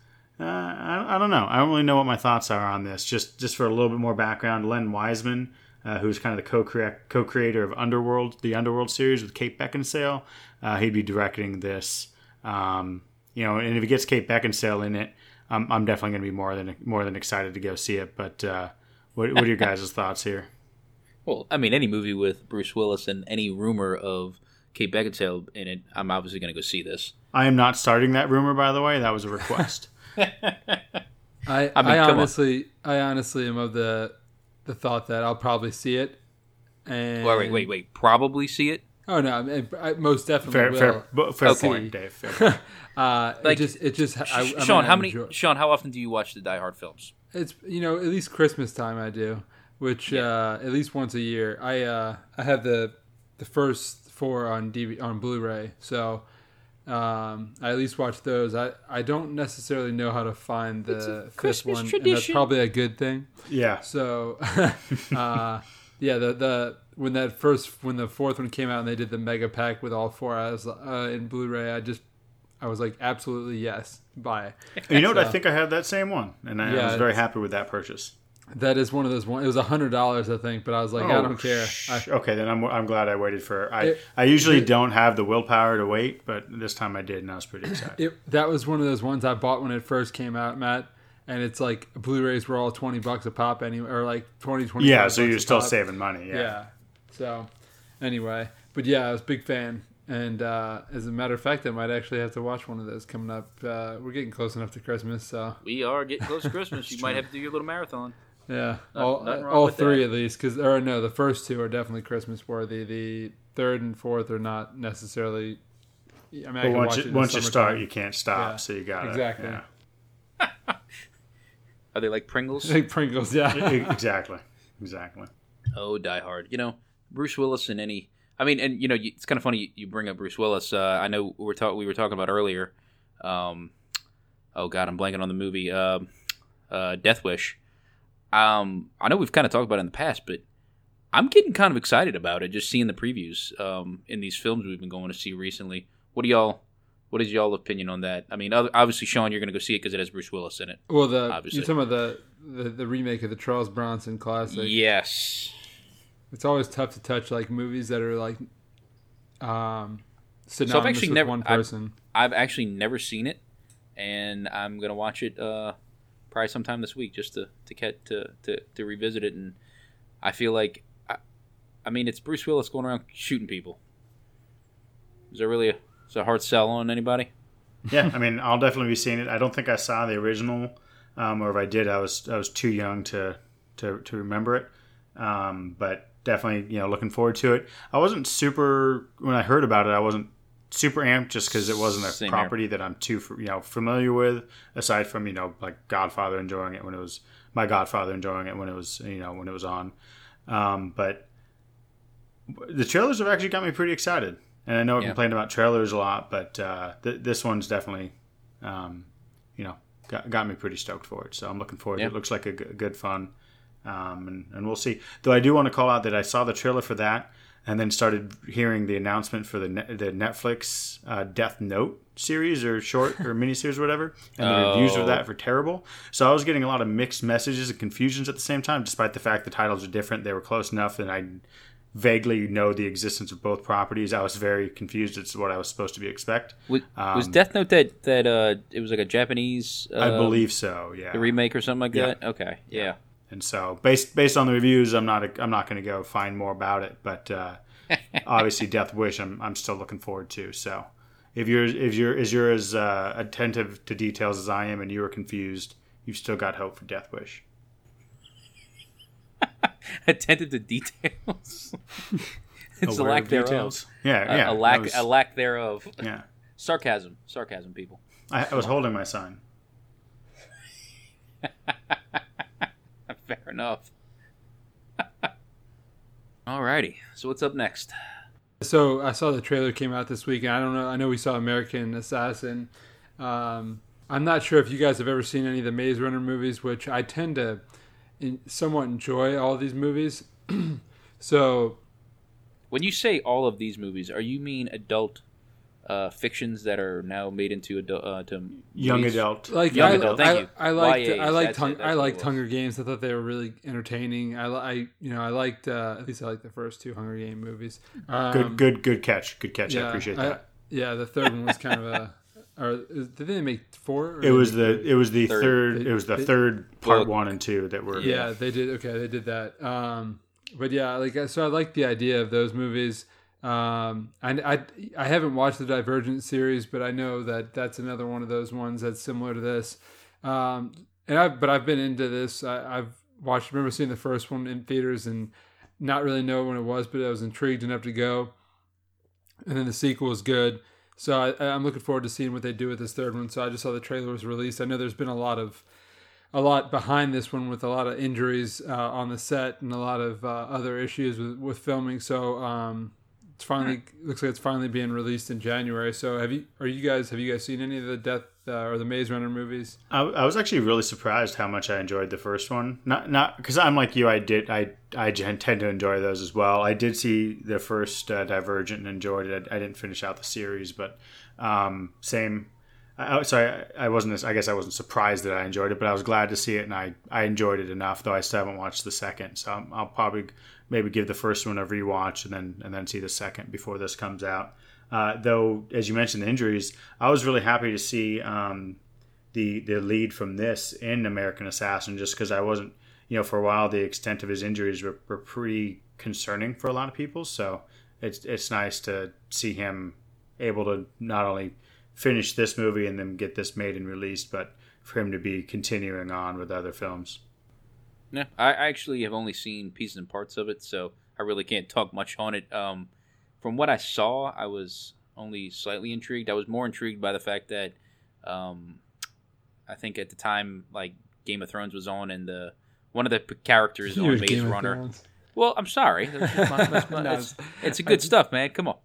uh, I, I, don't know. I don't really know what my thoughts are on this. Just just for a little bit more background, Len Wiseman, uh, who's kind of the co co-creator of Underworld, the Underworld series with Kate Beckinsale, uh, he'd be directing this. Um, you know, and if he gets Kate Beckinsale in it, I'm, I'm definitely going to be more than more than excited to go see it. But uh, what, what are your guys' thoughts here? Well, I mean, any movie with Bruce Willis and any rumor of Kate Beckinsale in it, I'm obviously going to go see this. I am not starting that rumor, by the way. That was a request. I, I, mean, I honestly, on. I honestly am of the the thought that I'll probably see it. And wait, wait, wait, wait. Probably see it. Oh no, I, I most definitely fair, will. Fair, fair okay. point, Dave. Fair point. uh, like, it just, it just. I, Sean, how many? Enjoy. Sean, how often do you watch the Die Hard films? It's you know at least Christmas time I do, which yeah. uh, at least once a year. I uh, I have the the first four on DV, on Blu-ray, so um, I at least watch those. I, I don't necessarily know how to find the fifth one, tradition. and that's probably a good thing. Yeah. So, uh, yeah, the the when that first when the fourth one came out and they did the mega pack with all four as uh, in Blu-ray, I just I was like, absolutely yes, buy. you know what? I think I had that same one, and I, yeah, I was very happy with that purchase. That is one of those one. It was a hundred dollars, I think, but I was like, oh, I don't care. I, okay, then I'm, I'm glad I waited for. I it, I usually it, don't have the willpower to wait, but this time I did, and I was pretty excited. It, that was one of those ones I bought when it first came out, Matt and it's like Blu-rays were all twenty bucks a pop anyway, or like 20, 20 Yeah, so you're still pop. saving money. Yeah. yeah. So, anyway, but yeah, I was a big fan, and uh, as a matter of fact, I might actually have to watch one of those coming up. Uh, we're getting close enough to Christmas, so we are getting close to Christmas. you might have to do your little marathon. Yeah, all, all three that. at least, because or no, the first two are definitely Christmas worthy. The third and fourth are not necessarily. I mean, I once, you, once you start, you can't stop. Yeah, so you got exactly. Yeah. Are they like Pringles? Like Pringles, yeah. exactly, exactly. Oh, Die Hard. You know, Bruce Willis in any. I mean, and you know, it's kind of funny you bring up Bruce Willis. Uh, I know we were talking we were talking about earlier. Um, oh God, I'm blanking on the movie. Uh, uh, Death Wish. Um, I know we've kind of talked about it in the past, but I'm getting kind of excited about it. Just seeing the previews um, in these films we've been going to see recently. What do y'all what is y'all opinion on that? I mean, obviously, Sean, you're going to go see it because it has Bruce Willis in it. Well, the obviously. you're talking about the, the the remake of the Charles Bronson classic. Yes, it's always tough to touch like movies that are like um synonymous so I've actually with never, one person. I've, I've, actually never seen it, and I'm going to watch it uh, probably sometime this week just to to get to, to to revisit it. And I feel like, I, I mean, it's Bruce Willis going around shooting people. Is there really a is a hard sell on anybody? yeah, I mean, I'll definitely be seeing it. I don't think I saw the original, um, or if I did, I was I was too young to to, to remember it. Um, but definitely, you know, looking forward to it. I wasn't super when I heard about it. I wasn't super amped just because it wasn't a Same property here. that I'm too you know familiar with. Aside from you know like Godfather enjoying it when it was my Godfather enjoying it when it was you know when it was on. Um, but the trailers have actually got me pretty excited. And I know I yeah. complained about trailers a lot, but uh, th- this one's definitely, um, you know, got, got me pretty stoked for it. So I'm looking forward. Yeah. It looks like a g- good fun, um, and, and we'll see. Though I do want to call out that I saw the trailer for that, and then started hearing the announcement for the ne- the Netflix uh, Death Note series or short or miniseries or whatever, and the oh. reviews of that were terrible. So I was getting a lot of mixed messages and confusions at the same time, despite the fact the titles are different. They were close enough, and I vaguely know the existence of both properties. I was very confused as to what I was supposed to be expect. Was, um, was Death Note that that uh, it was like a Japanese? Uh, I believe so. Yeah, the remake or something like yeah. that. Okay, yeah. yeah. And so based based on the reviews, I'm not I'm not going to go find more about it. But uh, obviously, Death Wish, I'm I'm still looking forward to. So if you're if you're as you're as uh, attentive to details as I am, and you are confused, you've still got hope for Death Wish. attentive to details. it's a lack thereof. Yeah, yeah. A, a lack, was, a lack thereof. Yeah. Sarcasm, sarcasm, people. I, I was holding my sign. Fair enough. Alrighty, so what's up next? So I saw the trailer came out this week, and I don't know. I know we saw American Assassin. Um, I'm not sure if you guys have ever seen any of the Maze Runner movies, which I tend to in, somewhat enjoy all these movies. so When you say all of these movies, are you mean adult uh, fictions that are now made into adult uh, to Young movies? adult. like Young I, adult, I, thank you. I liked YAs, I liked that's it, I liked. Hunger Games. I thought they were really entertaining. I, li- I you know I liked uh, at least I liked the first two Hunger Game movies. Um, Good, good, good catch. Good catch. I appreciate that. yeah, the third one was kind of a. Or did they make four? It was the it was the Third. third, it was the They- third part Book. one and two that were yeah they did okay they did that um but yeah like so i like the idea of those movies um and I i haven't watched the divergent series but i know that that's another one of those ones that's similar to this um and i but i've been into this I, i've watched remember seeing the first one in theaters and not really know when it was but i was intrigued enough to go and then the sequel was good so I, i'm looking forward to seeing what they do with this third one so i just saw the trailer was released i know there's been a lot of a lot behind this one with a lot of injuries uh, on the set and a lot of uh, other issues with, with filming. So um, it's finally looks like it's finally being released in January. So have you are you guys have you guys seen any of the Death uh, or the Maze Runner movies? I, I was actually really surprised how much I enjoyed the first one. Not not because I'm like you. I did. I I tend to enjoy those as well. I did see the first uh, Divergent and enjoyed it. I, I didn't finish out the series, but um, same. I, I- so I, I wasn't. as- I guess I wasn't surprised that I enjoyed it, but I was glad to see it, and I I enjoyed it enough. Though I still haven't watched the second, so I'm, I'll probably maybe give the first one a rewatch and then and then see the second before this comes out. Uh, though, as you mentioned, the injuries, I was really happy to see. Um, the the lead from this in American Assassin just because I wasn't you know for a while the extent of his injuries were, were pretty concerning for a lot of people so it's it's nice to see him able to not only finish this movie and then get this made and released but for him to be continuing on with other films Yeah, I I actually have only seen pieces and parts of it, so I really can't talk much on it. Um, from what I saw, I was only slightly intrigued. I was more intrigued by the fact that, um, I think at the time, like Game of Thrones was on, and the one of the p- characters You on Maze Game Runner. Well, I'm sorry. That's my- that's my- No, it's, it's a good stuff, man. Come on,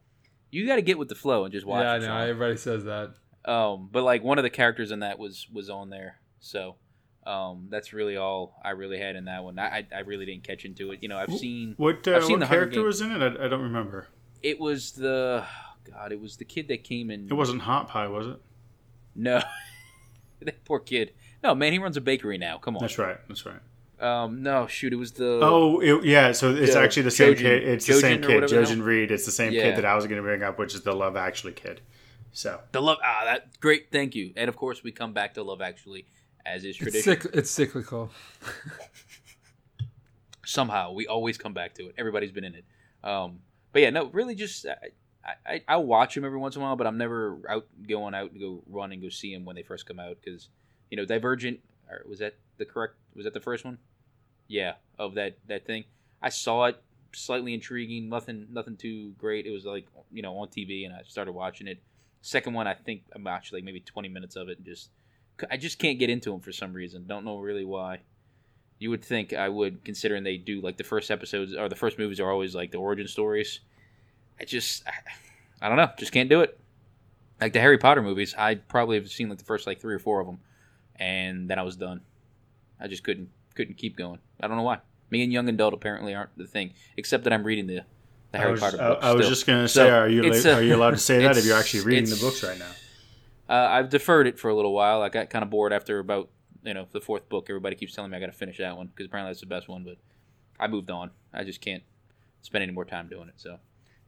you got to get with the flow and just watch. Yeah, I know. Sean. Everybody says that. Um, but like one of the characters in that was was on there, so um, that's really all I really had in that one. I I, I really didn't catch into it. You know, I've seen what uh, I've seen what the character was in it I, I don't remember it was the God, it was the kid that came in. it wasn't Hot Pie was it no, that poor kid. No, man, he runs a bakery now. Come on. that's right that's right Um, no, shoot, it was the Oh, it, yeah. So it's Jo- actually the same Jojen- kid. It's the same kid, Jojen? Reed. It's the same Yeah. kid that I was going to bring up, which is the Love Actually kid. So the love. Ah, that great. Thank you. And of course, we come back to Love Actually, as is It's, tradition. cyc- it's cyclical. somehow we always come back to it. Everybody's been in it. Um but yeah no really just i i i watch them every once in a while but i'm never out going out to go run and go see them when they first come out because you know divergent or was that the correct was that the first one? Yeah of that that thing. I saw it slightly intriguing nothing nothing too great. It was like you know on tv and i started watching it. Second one i think i'm actually like maybe 20 minutes of it and just i just can't get into them for some reason don't know really why you would think I would, considering they do like the first episodes or the first movies are always like the origin stories. I just, I, I don't know, just can't do it. Like the Harry Potter movies, I probably have seen like the first like three or four of them, and then I was done. I just couldn't couldn't keep going. I don't know why. Me and young adult apparently aren't the thing, except that I'm reading the the I Harry was, Potter books. I was just going to So, say, are you la- a- uh, are you allowed to say that if you're actually reading the books right now? Uh, I've deferred it for a little while. I got kind of bored after about you know the fourth book. Everybody keeps telling me I got to finish that one because apparently that's the best one. But I moved on. I just can't spend any more time doing it. So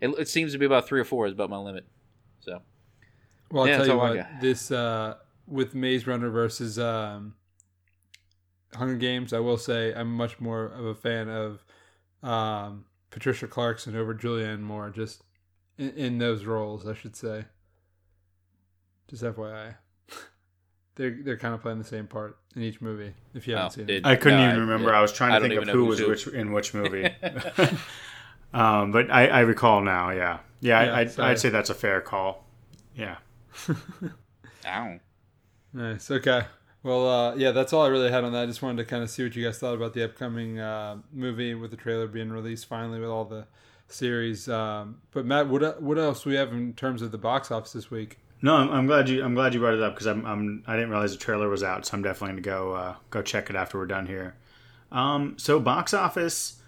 it, it seems to be about three or four is about my limit. So Well, I'll Yeah, tell you what. This uh, with Maze Runner versus um, Hunger Games, I will say I'm much more of a fan of um, Patricia Clarkson over Julianne Moore, just in, in those roles, I should say. Just FYI, they're they're kind of playing the same part in each movie. If you haven't Oh, seen did- it, I couldn't No, even I- remember. yeah. I was trying to think of who was who. which in which movie. um, but I, I recall now. Yeah, yeah. Yeah, I, I'd. I'd say that's a fair call. Yeah. ow. Nice. Okay. Well, uh, yeah, that's all I really had on that. I just wanted to kind of see what you guys thought about the upcoming uh, movie with the trailer being released finally with all the series. Um, but Matt, what what else we have in terms of the box office this week? No, I'm, I'm glad you I'm glad you brought it up because I'm, I'm I didn't realize the trailer was out, so I'm definitely gonna go uh, go check it after we're done here. Um, so box office,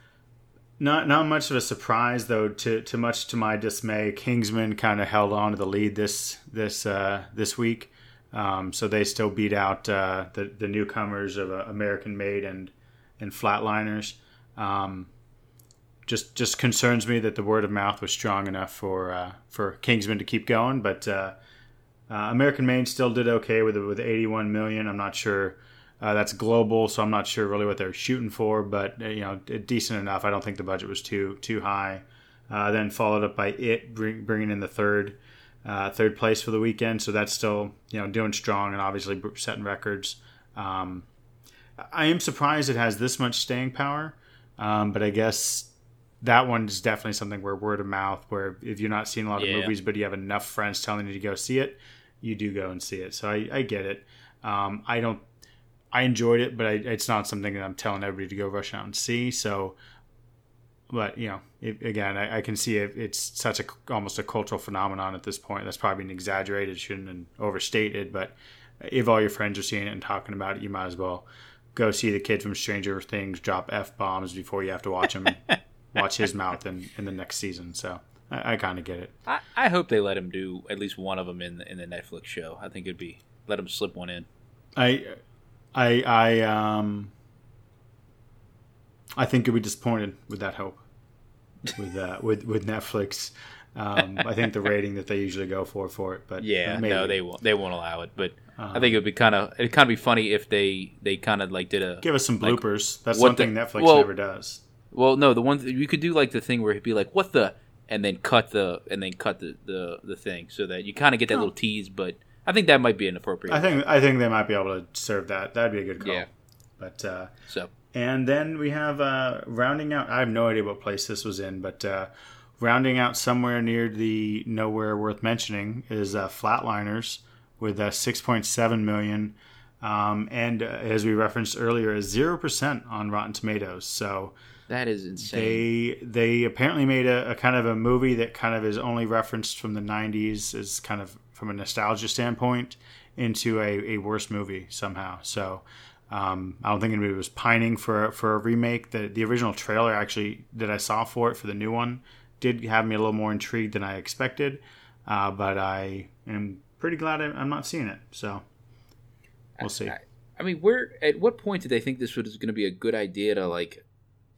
not not much of a surprise though. To to much to my dismay, Kingsman kind of held on to the lead this this uh, this week. Um, so they still beat out uh, the the newcomers of uh, American Made and and Flatliners. Um, just just concerns me that the word of mouth was strong enough for uh, for Kingsman to keep going, but uh, uh, American Made still did okay with with 81 million. I'm not sure uh, that's global, so I'm not sure really what they're shooting for, but uh, you know, decent enough. I don't think the budget was too too high. Uh, then followed up by it bring, bringing in the third third place for the weekend, so that's still you know doing strong and obviously setting records. Um, I am surprised it has this much staying power, um, but I guess that one is definitely something where word of mouth, where if you're not seeing a lot of Yeah. movies, but you have enough friends telling you to go see it, you do go and see it. So I, I get it. Um, I don't. I enjoyed it, but I, it's not something that I'm telling everybody to go rush out and see. So, but you know, it, again, I, I can see it, it's such a almost a cultural phenomenon at this point. That's probably an exaggerated, shouldn't and overstated. But if all your friends are seeing it and talking about it, you might as well go see the kid from Stranger Things drop f bombs before you have to watch him watch his mouth in, in the next season. So I, I kind of get it. I, I hope they let him do at least one of them in the, in the Netflix show. I think it'd be let him slip one in. I I I um I think you'll be disappointed with that hope with uh, with with Netflix. Um, I think the rating that they usually go for for it, but Yeah, maybe. no, they won't. They won't allow it. But I think it'd be kind of it'd kind of be funny if they they kind of like did a give us some like, bloopers. That's what something the- Netflix well- never does. Well, no, the one th- you could do like the thing where it'd be like, "What the," and then cut the and then cut the the, the thing so that you kind of get that little tease. But I think that might be an appropriate. I think I think they might be able to serve that. That'd be a good call. Yeah. But uh, so. And then we have uh, rounding out. I have no idea what place this was in, but uh, rounding out somewhere near the nowhere worth mentioning is uh, Flatliners with uh, 6.7 million, um, and uh, as we referenced earlier, is zero percent on Rotten Tomatoes. So That is insane. they they apparently made a, a kind of a movie that kind of is only referenced from the 90s as kind of from a nostalgia standpoint into a, a worse movie somehow. So um, I don't think anybody was pining for for a remake. The the original trailer actually that I saw for it for the new one did have me a little more intrigued than I expected. Uh, but I am pretty glad I, I'm not seeing it. So we'll see. I, I mean, where at what point did they think this was going to be a good idea to like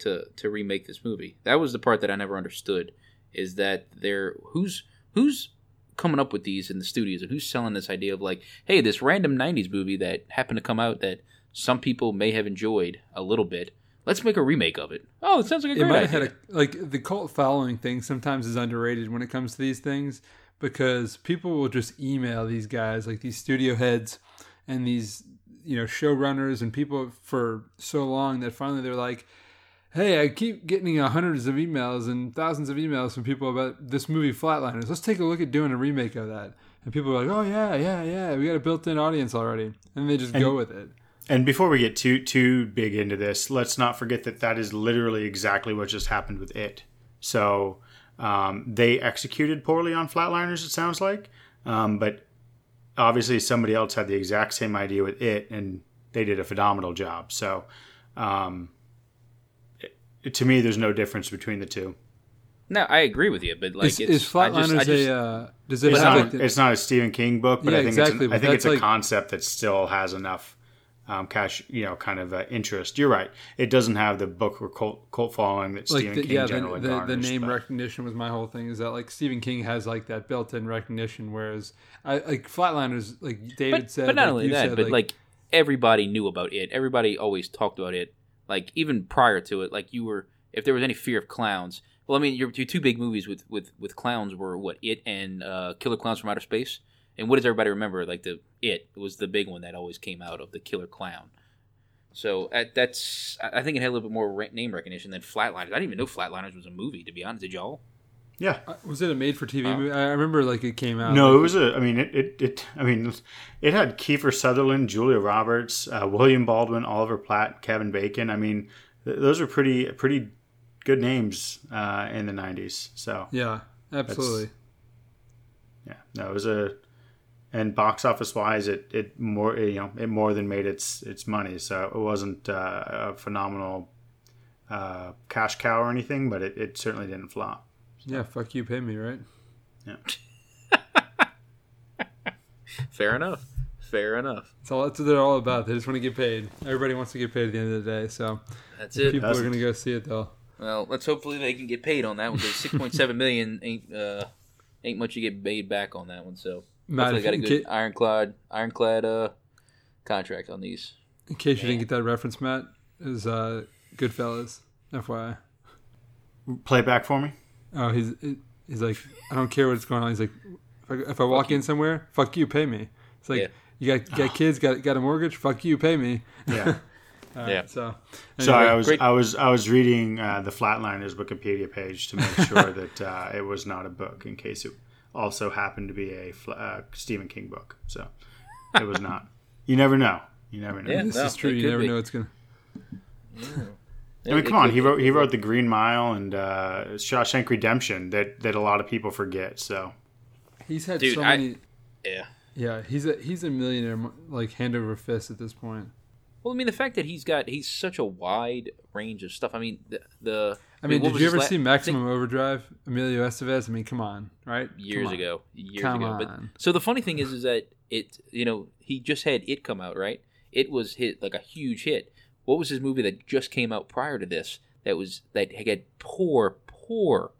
to to remake this movie? That was the part that I never understood. Is that they're who's who's coming up with these in the studios and who's selling this idea of like, hey, this random '90s movie that happened to come out that some people may have enjoyed a little bit. Let's make a remake of it. Oh, it sounds like a it great might idea. have had a like the cult following thing sometimes is underrated when it comes to these things because people will just email these guys like these studio heads and these you know showrunners and people for so long that finally they're like hey i keep getting uh, hundreds of emails and thousands of emails from people about this movie flatliners let's take a look at doing a remake of that and people are like oh yeah yeah yeah we got a built-in audience already and they just go with it And before we get too too big into this, let's not forget that that is literally exactly what just happened with it. So um, they executed poorly on Flatliners. It sounds like, um, but obviously somebody else had the exact same idea with it, and they did a phenomenal job. So um, to me, there's no difference between the two. no, I agree with you, but like, is, it's, is I just- flatliners I just- a uh, does it It's have not, like the- it's not a Stephen King book, but Yeah, I think exactly, it's, an, I think it's a like- concept that still has enough um, cash, you know, kind of uh, interest. You're right; it doesn't have the book or cult, cult following that like Stephen the, King yeah the, generally the, the garners, name but- recognition was my whole thing is that like Stephen King has like that built-in recognition whereas I like Flatliners like David but, said but not like only that, said, but like, everybody knew about it. Everybody always talked about it. Like even prior to it, like you were, if there was any fear of clowns. Well, I mean, your, your two big movies with, with, with clowns were what it and uh, Killer Clowns from Outer Space. And what does everybody remember? Like the it was the big one that always came out of the Killer Clown. So uh, that's I think it had a little bit more name recognition than Flatliners. I didn't even know Flatliners was a movie. To be honest, did y'all? Yeah. was it a made-for-TV movie? I remember like it came out. No, like, it was a. I mean, it, it, it. I mean, it had Kiefer Sutherland, Julia Roberts, uh, William Baldwin, Oliver Platt, Kevin Bacon. I mean, th- those are pretty pretty good names uh, in the '90s. So yeah, absolutely. yeah, no, it was a. and box office wise, it it more you know it more than made its its money. So it wasn't uh, a phenomenal uh, cash cow or anything, but it, it certainly didn't flop. Yeah, fuck you, pay me, right? Yeah. Fair enough. Fair enough. That's all. That's what they're all about. They just want to get paid. Everybody wants to get paid at the end of the day. So That's it. people are going to go see it though. Well, let's hopefully they can get paid on that one because six point seven million ain't uh, ain't much you get paid back on that one. So Matt, they got a good ca- ironclad ironclad uh, contract on these. in case you didn't get that reference, Matt, is uh, Goodfellas. FYI. Play it back for me. Oh, he's he's like, I don't care what's going on. He's like, if I, if I walk in somewhere, fuck you, pay me. It's like Yeah. you got you got kids, got got a mortgage, fuck you, pay me. Yeah. Uh, Yeah. So Sorry, anyway, I was great- I was I was reading uh, the Flatliners Wikipedia page to make sure that uh, it was not a book, in case it also happened to be a fl- uh, Stephen King book. So it was not. You never know. You never know. Yeah. this No, is true. You never be. know what's gonna. I mean, come on. He wrote he wrote the Green Mile and uh, Shawshank Redemption that that a lot of people forget. So He's had Dude, so I- many. Yeah. Yeah, he's a he's a millionaire, like hand over fist at this point. Well, I mean, the fact that he's got he's such a wide range of stuff. I mean, the, the I mean, what did you ever la- see I think Maximum Overdrive? Emilio Estevez. I mean, come on, right? years on. ago, years Come ago. But so the funny thing is, is that it you know he just had it come out right. It was hit like a huge hit. What was his movie that just came out prior to this? That was that had poor, poor.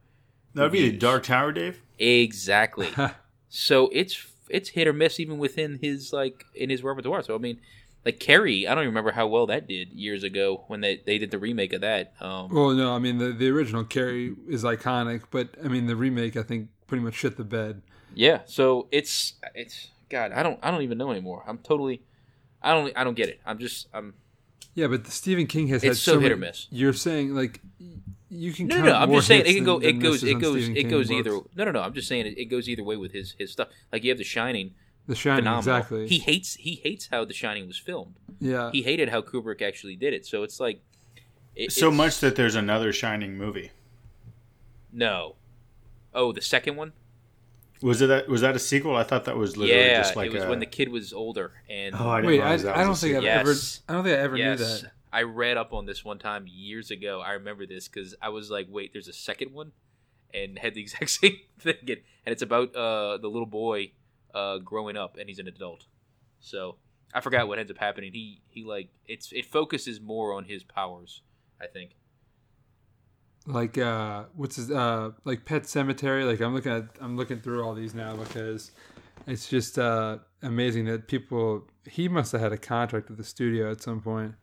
that would be the Dark Tower, Dave. Exactly. so it's it's hit or miss even within his like in his repertoire. So I mean, like Carrie, I don't even remember how well that did years ago when they they did the remake of that. Um, Well, no, I mean the the original Carrie is iconic, but I mean the remake I think pretty much shit the bed. Yeah, so it's it's God, I don't I don't even know anymore. I'm totally I don't I don't get it. I'm just I'm Yeah, but Stephen King has It's had so so hit or miss. You're saying like you can no count no, no I'm more just saying it hits can go it goes it goes it King goes books. either no no no I'm just saying it, it goes either way with his his stuff. Like you have The Shining, The Shining, phenomenal. exactly. He hates he hates how The Shining was filmed. yeah, He hated how Kubrick actually did it. So it's like it, So it's- much that there's another Shining movie. no. Oh, the second one? Was it that? Was that a sequel? I thought that was literally yeah, just like it was a, when the kid was older and Oh, I didn't Wait, I, realize that I don't think I've sequel. ever. I don't think I ever yes, knew that. I read up on this one time years ago. I remember this because I was like, "Wait, there's a second one," and had the exact same thing. And, and it's about uh, the little boy uh, growing up, and he's an adult. So I forgot what ends up happening. He he like it's it focuses more on his powers. I think. Like uh, what's his uh, like Pet Sematary? Like I'm looking at, I'm looking through all these now because it's just uh amazing that people. He must have had a contract with the studio at some point.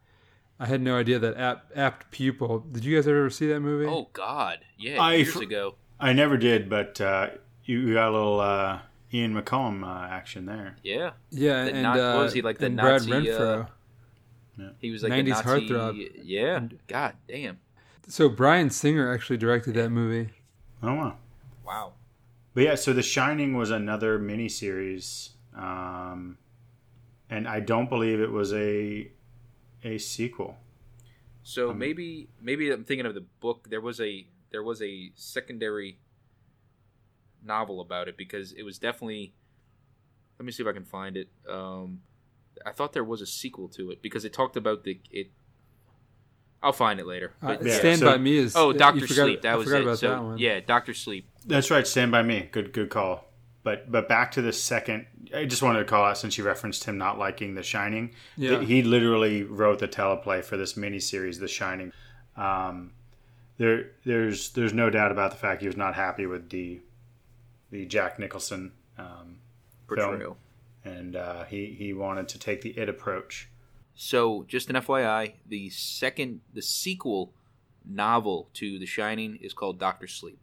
I had no idea that apt, apt pupil. Did you guys ever see that movie? Oh God, yeah, I years ago. I never did, but uh, you, you got a little uh, Ian McKellen uh, action there. Yeah, yeah, the and Na- uh, was he, like the Nazi, Brad Renfro. uh, he was like 90s a Nazi. heartthrob. Yeah, God damn. So Bryan Singer actually directed that movie. Oh wow! Wow. But yeah, so The Shining was another miniseries, um, and I don't believe it was a a sequel. So maybe maybe I'm thinking of the book. There was a there was a secondary novel about it because it was definitely. Let me see if I can find it. Um, I thought there was a sequel to it because it talked about the it. I'll find it later. Uh, Yeah, Stand so- by Me is oh, you Doctor forgot- Sleep. That I was forgot it. about so that one. yeah, Doctor Sleep. That's right. Stand by Me. Good good call. But but back to the second. I just wanted to call out since you referenced him not liking The Shining. Yeah. that He literally wrote the teleplay for this miniseries, The Shining. Um, there there's there's no doubt about the fact he was not happy with the the Jack Nicholson um, film, Portrayal. and uh, he he wanted to take the it approach. So, just an FYI, the second, the sequel novel to The Shining is called Doctor Sleep.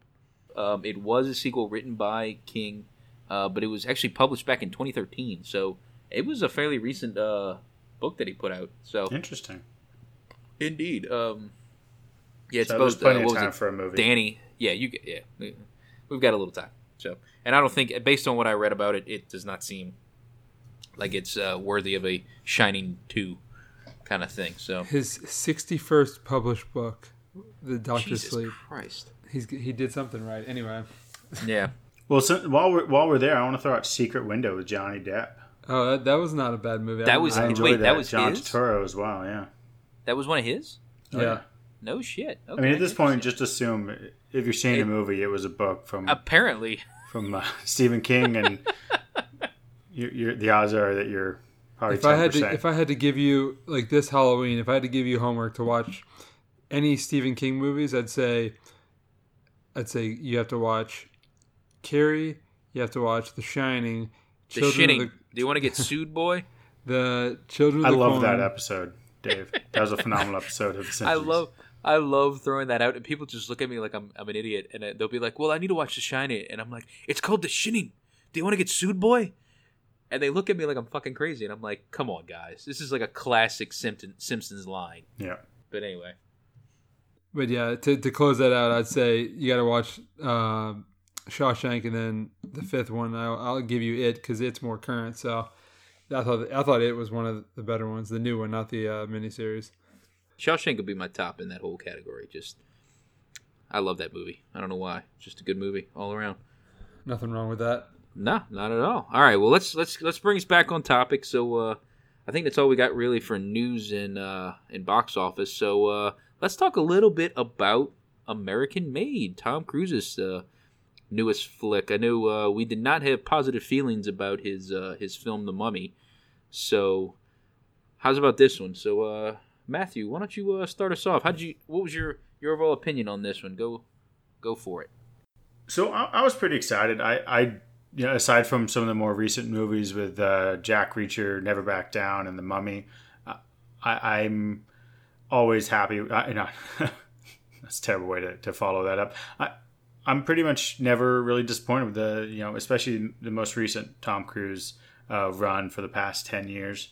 Um, it was a sequel written by King, uh, but it was actually published back in 2013. So, it was a fairly recent uh, book that he put out. So, Interesting. indeed, um, yeah, it's So about plenty uh, of time it? for a movie. Danny. Yeah, you. get- Yeah, we- we've got a little time. So, and I don't think, based on what I read about it, it does not seem like it's uh, worthy of a Shining two kind of thing. So, His 61st published book, The Doctor Jesus Sleep. Christ. He's he did something right. Anyway, Yeah. Well, since, while we're while we're there, I want to throw out Secret Window with Johnny Depp. Oh, that, that was not a bad movie. I That was- remember I enjoyed Wait, that. that was John his? Turturro as well. Yeah. That was one of his. yeah. No shit. I mean, at this point, just assume if you're seeing a movie, it was a book from apparently, from uh, Stephen King, and you're, you're, the odds are that you're probably If I had to, if I had to give you like this Halloween, if I had to give you homework to watch any Stephen King movies, I'd say, I'd say you have to watch Carrie, you have to watch The Shining, the Children shitting. of Do you want to get sued, boy? the, the Children of I the love Corn. that episode, Dave. That was a phenomenal episode of The Simpsons. I love I love throwing that out, and people just look at me like I'm I'm an idiot, and uh, they'll be like, "Well, I need to watch The Shining," and I'm like, "It's called The Shining. Do you want to get sued, boy?" And they look at me like I'm fucking crazy, and I'm like, "Come on, guys, this is like a classic Simpson, Simpsons line." Yeah. But anyway, But yeah, to, to close that out, I'd say you got to watch um Shawshank, and then the fifth one, I'll, I'll give you it because it's more current. So I thought I thought it was one of the better ones, the new one, not the uh, miniseries. Shawshank would be my top in that whole category. Just, I love that movie. I don't know why. It's just a good movie all around. Nothing wrong with that. No, not at all. All right, well let's let's let's bring us back on topic. So uh, I think that's all we got really for news and uh, box office. So uh, let's talk a little bit about American Made, Tom Cruise's uh, newest flick. I know uh, we did not have positive feelings about his uh, his film The Mummy. So how's about this one? So uh, Matthew, why don't you uh, start us off? How did you? What was your your overall opinion on this one? Go go for it. So I, I was pretty excited. I, I, you know, aside from some of the more recent movies with uh, Jack Reacher, Never Back Down, and The Mummy, uh, I, I'm always happy. I, that's a terrible way to, to follow that up. I, I'm pretty much never really disappointed with the, you know, especially the most recent Tom Cruise uh, run for the past ten years.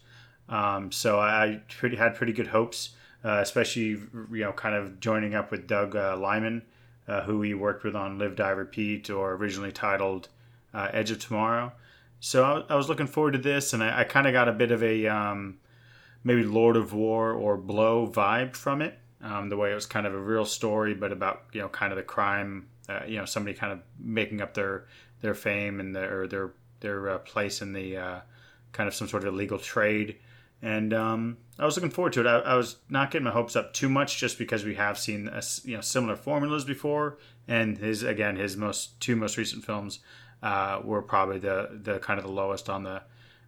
Um, so I pretty had pretty good hopes, uh, especially you know, kind of joining up with Doug uh, Liman who he worked with on Live, Die, Repeat, or originally titled uh, Edge of Tomorrow. So I, I was looking forward to this, and I, I kind of got a bit of a um, maybe Lord of War or Blow vibe from it. Um, the way it was kind of a real story, but about you know kind of the crime, uh, you know somebody kind of making up their their fame and their their their uh, place in the uh, kind of some sort of illegal trade and um, I was looking forward to it. I, I, was not getting my hopes up too much, just because we have seen a, you know similar formulas before, and his again his most two most recent films uh, were probably the the kind of the lowest on the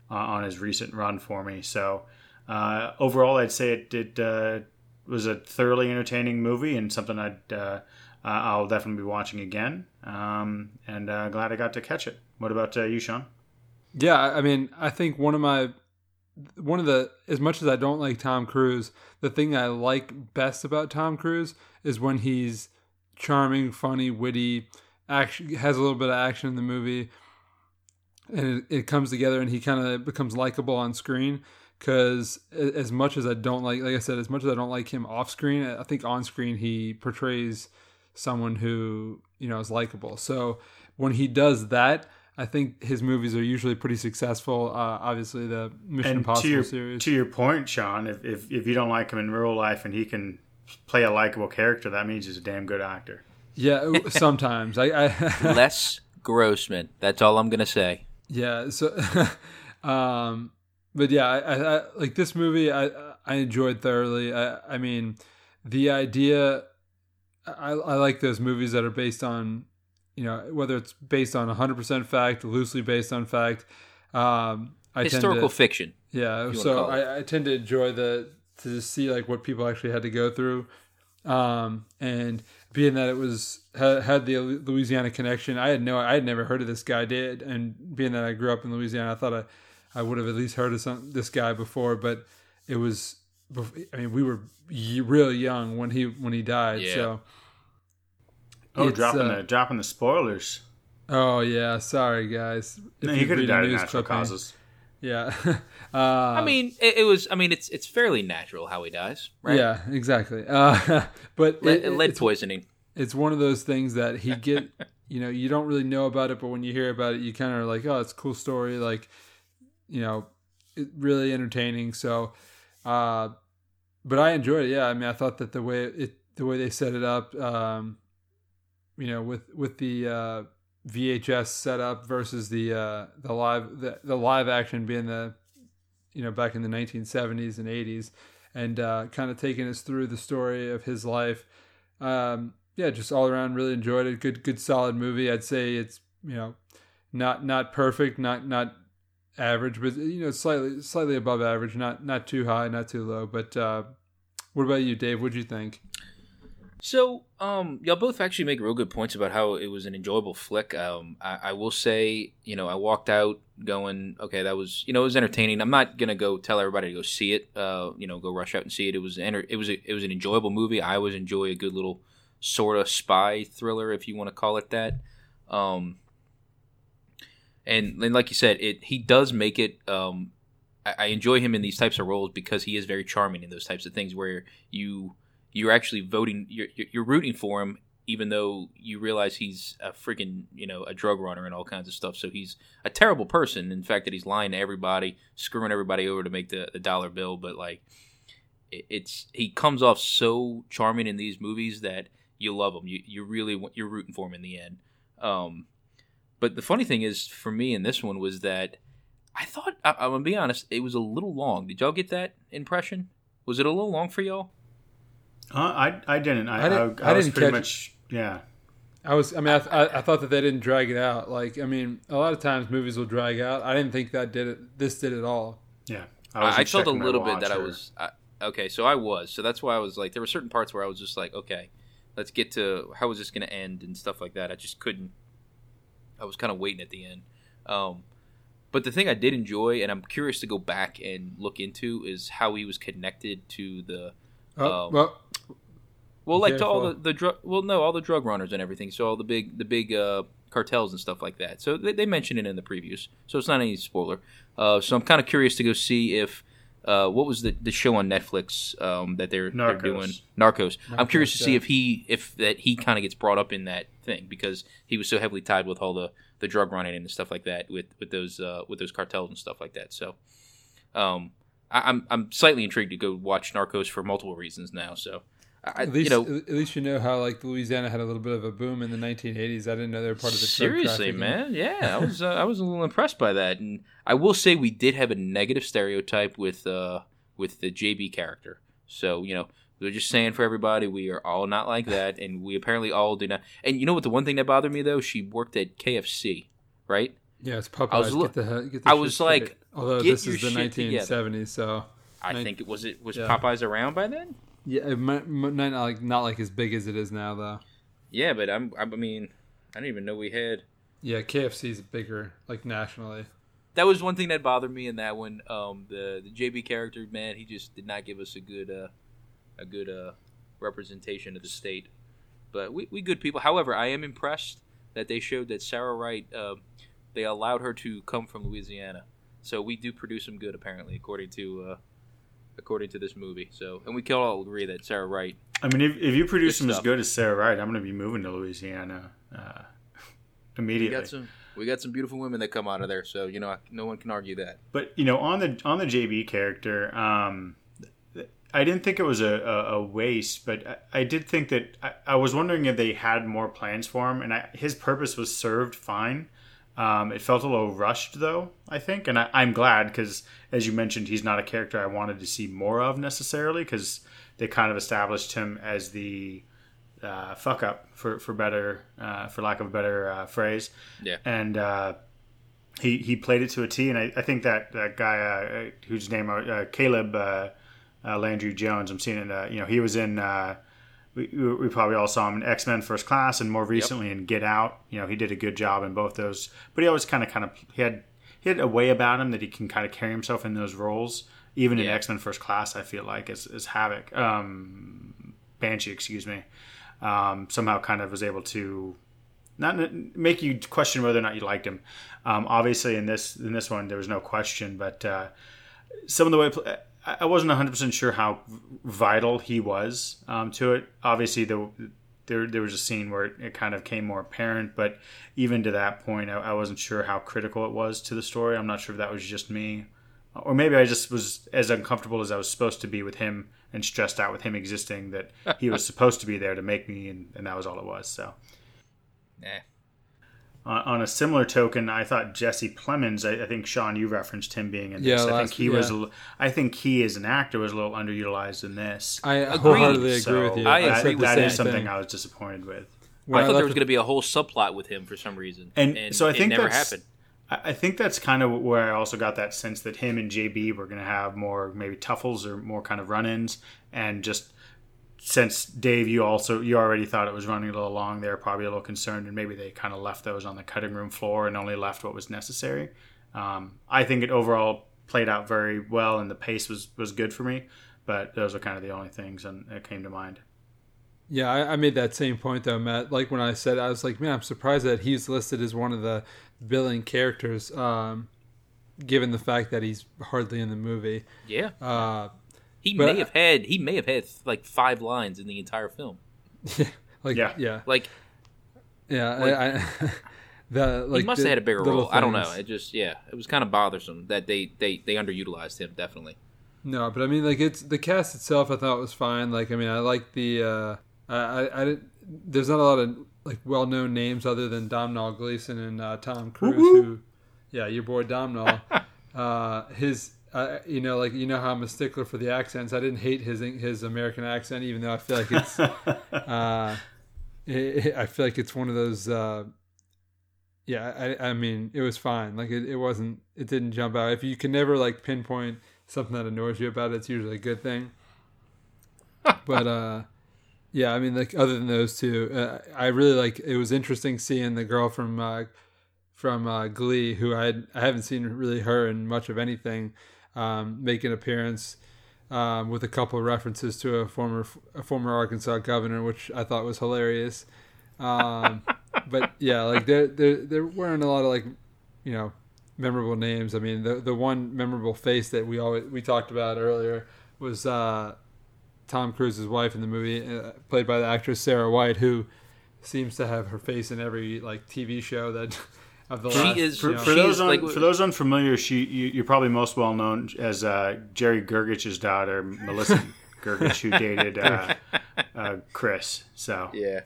uh, on his recent run for me. So uh, overall, I'd say it, it uh, was a thoroughly entertaining movie and something I'd uh, I'll definitely be watching again. Um, and uh, glad I got to catch it. What about you, Sean? Yeah, I mean, I think one of my one of the as much as I don't like Tom Cruise, the thing I like best about Tom Cruise is when he's charming, funny, witty, action has a little bit of action in the movie, and it, it comes together, and he kind of becomes likable on screen. Because as much as I don't like, like I said, as much as I don't like him off screen, I think on screen he portrays someone who you know is likable. So when he does that, I think his movies are usually pretty successful. Uh, obviously, the Mission and Impossible to your, series. To your point, Sean, if, if if you don't like him in real life and he can play a likable character, that means he's a damn good actor. Yeah, sometimes I. I Les Grossman. That's all I'm gonna say. yeah. So, um, but yeah, I, I, like this movie. I I enjoyed thoroughly. I I mean, the idea. I I like those movies that are based on you know whether it's based on 100% fact loosely based on fact um I Historical to, fiction. yeah so. I, I tend to enjoy the to see like what people actually had to go through um and being that it was had, had the louisiana connection i had no i had never heard of this guy did and being that i grew up in louisiana i thought i i would have at least heard of some this guy before but it was i mean we were y- real young when he when he died Yeah. so Oh, dropping uh, the dropping the spoilers. Oh yeah, sorry guys. If No, he could have died of natural clipping- causes. Yeah. uh, I mean, it, it was. I mean, it's it's fairly natural how he dies, right? Yeah, exactly. Uh, but Lead, it- lead it's, poisoning. it's one of those things that he get. you know, you don't really know about it, but when you hear about it, you kind of are like, oh, it's a cool story. Like, you know, it, really entertaining. So, uh, but I enjoyed it. Yeah, I mean, I thought that the way it, the way they set it up, um, you know, with with the uh, VHS setup versus the uh, the live the, the live action being the you know back in the 1970s and 80s, and uh, kind of taking us through the story of his life. Um, yeah, just all around really enjoyed it. Good good solid movie. I'd say it's you know not not perfect, not not average, but you know slightly slightly above average. Not not too high, not too low. But uh, what about you, Dave? What'd you think? So, um, y'all both actually make real good points about how it was an enjoyable flick. Um, I, I will say, you know, I walked out going, okay, that was, you know, it was entertaining. I'm not gonna go tell everybody to go see it. Uh, you know, go rush out and see it. It was, enter- it was, a, it was an enjoyable movie. I always enjoy a good little sort of spy thriller, if you want to call it that. Um, and, and like you said, it he does make it. Um, I, I enjoy him in these types of roles because he is very charming in those types of things where you you're actually voting you're, you're rooting for him even though you realize he's a freaking you know a drug runner and all kinds of stuff. So he's a terrible person. In fact that he's lying to everybody screwing everybody over to make the, the dollar bill. But like it, it's he comes off so charming in these movies that you love him. You, you really you're rooting for him in the end. Um, but the funny thing is for me in this one was that i thought I, i'm gonna be honest it was a little long. Did y'all get that impression? Was it a little long for y'all Uh, I I didn't. I I didn't- I, I I was didn't pretty catch- much yeah. I was, I mean, I, I, I thought that they didn't drag it out. Like, I mean, a lot of times movies will drag out. I didn't think that did it. This did it all. Yeah, I, I felt a little bit watch that I was I, okay. So I was. So that's why I was like, there were certain parts where I was just like, okay, let's get to how is this going to end and stuff like that. I just couldn't. I was kind of waiting at the end. Um, but the thing I did enjoy, and I'm curious to go back and look into, is how he was connected to the Oh, Um, well, well, like to all the the drug. Well, no, all the drug runners and everything. So all the big the big uh, cartels and stuff like that. So they, they mention it in the previews. So it's not any spoiler. Uh, so I'm kind of curious to go see if uh, what was the, the show on Netflix um, that they're, they're doing Narcos. I'm curious to see if he if that he kind of gets brought up in that thing because he was so heavily tied with all the, the drug running and stuff like that with with those uh, with those cartels and stuff like that. So. Um, I, I'm I'm slightly intrigued to go watch Narcos for multiple reasons now. So, I, at least, you know, at least you know how like Louisiana had a little bit of a boom in the 1980s. I didn't know they were part of the Seriously, man. Yeah, I was uh, I was a little impressed by that, and I will say we did have a negative stereotype with uh with the JB character. So you know, they're just saying for everybody, we are all not like that, and we apparently all do not. And you know what? The one thing that bothered me though, she worked at KFC, right? Yeah, it's Popeyes. I was get the, get the I was straight. like, although this is the shit together. 1970s, so I Nin- think it was it was Yeah. Popeyes around by then. Yeah, it might, might not like not like as big as it is now though. Yeah, but I'm I mean I didn't even know we had. Yeah, KFC's bigger like nationally. That was one thing that bothered me in that one. Um, the the JB character, man, he just did not give us a good uh, a good uh, representation of the state. But we, we good people. However, I am impressed that they showed that Sarah Wright. Uh, they allowed her to come from Louisiana, so we do produce some good apparently, according to uh, according to this movie. So, and we can all agree that Sarah Wright. I mean, if, if you produce them as good as Sarah Wright, I'm going to be moving to Louisiana uh, We immediately. got some we got some beautiful women that come out of there, so you know no one can argue that. But you know, on the on the JB character, um, I didn't think it was a, a, a waste, but I, I did think that I, I was wondering if they had more plans for him, and I, his purpose was served fine. Um, it felt a little rushed, though. I think, and I, I'm glad because, as you mentioned, he's not a character I wanted to see more of necessarily because they kind of established him as the uh, fuck up for for better uh, for lack of a better uh, phrase. Yeah. and. Uh, he he played it to a T, and I, I think that that guy uh, whose name uh, Caleb uh, uh, Landry Jones, I'm seeing it. Uh, you know, he was in. We, we probably all saw him in X Men First Class, and more recently in Get Out. You know, he did a good job in both those. But he always kind of kind of he had he had a way about him that he can kind of carry himself in those roles. Even in X Men First Class, I feel like as, as Havoc, um, Banshee, excuse me, um, somehow kind of was able to not make you question whether or not you liked him. Um, obviously, in this in this one, there was no question, but uh, some of the way I wasn't 100 percent sure how vital he was um, to it. Obviously, the, there there was a scene where it, it kind of came more apparent, but even to that point, I, I wasn't sure how critical it was to the story. I'm not sure if that was just me, or maybe I just was as uncomfortable as I was supposed to be with him and stressed out with him existing that he was supposed to be there to make me, and, and that was all it was. So. Nah. Uh, on a similar token, I thought Jesse Plemons. I, I think Sean, you referenced him being in this. Yeah, I think last- he was. yeah. a l- I think he as an actor was a little underutilized in this. I Agreed. wholeheartedly agree So with you. I that- agree with that the is same something thing. I was disappointed with. When I thought there was the- going to be a whole subplot with him for some reason, And, so I think it never happened. I I think that's kind of where I also got that sense that him and JB were going to have more maybe tuffles or more kind of run-ins, and just since Dave, you also you already thought it was running a little long, they were probably a little concerned, and maybe they kind of left those on the cutting room floor and only left what was necessary. Um, I think it overall played out very well, and the pace was was good for me. But those are kind of the only things and that came to mind. Yeah, I, I made that same point though, Matt. Like when I said, I was like, man, I'm surprised that he's listed as one of the villain characters, um, given the fact that he's hardly in the movie. Yeah, Uh, he but- may have had he may have had like five lines in the entire film. like, Yeah. yeah, Like yeah. I, I, the like he must the have had a bigger little role. I don't know. It just yeah, it was kind of bothersome that they they they underutilized him definitely. No, but I mean, like it's the cast itself. I thought was fine. Like, I mean, I like the. Uh, I, I, I didn't. There's not a lot of like well-known names other than Domhnall Gleeson and uh, Tom Cruise. Who, yeah, your boy Domhnall. uh, his, uh, you know, like you know how I'm a stickler for the accents. I didn't hate his his American accent, even though I feel like it's. uh, it, I feel like it's one of those. Uh, yeah, I, I mean, it was fine. Like it, it wasn't. It didn't jump out. If you can never like pinpoint something that annoys you about it, it's usually a good thing. but uh, yeah, I mean, like other than those two, uh, I really like. It was interesting seeing the girl from uh, from uh, Glee, who I I haven't seen really her in much of anything, um, make an appearance. Um, with a couple of references to a former a former Arkansas governor, which I thought was hilarious. Um, but yeah, like there there there weren't a lot of like you know memorable names. I mean, the the one memorable face that we always we talked about earlier was uh, Tom Cruise's wife in the movie, uh, played by the actress Sarah Wright, who seems to have her face in every like TV show that of the She last. is- For, you know- for those un, like- for those unfamiliar, she you, you're probably most well known as uh, Jerry Gergich's daughter, Melissa Gergich, who dated uh, uh, Chris. So Yeah,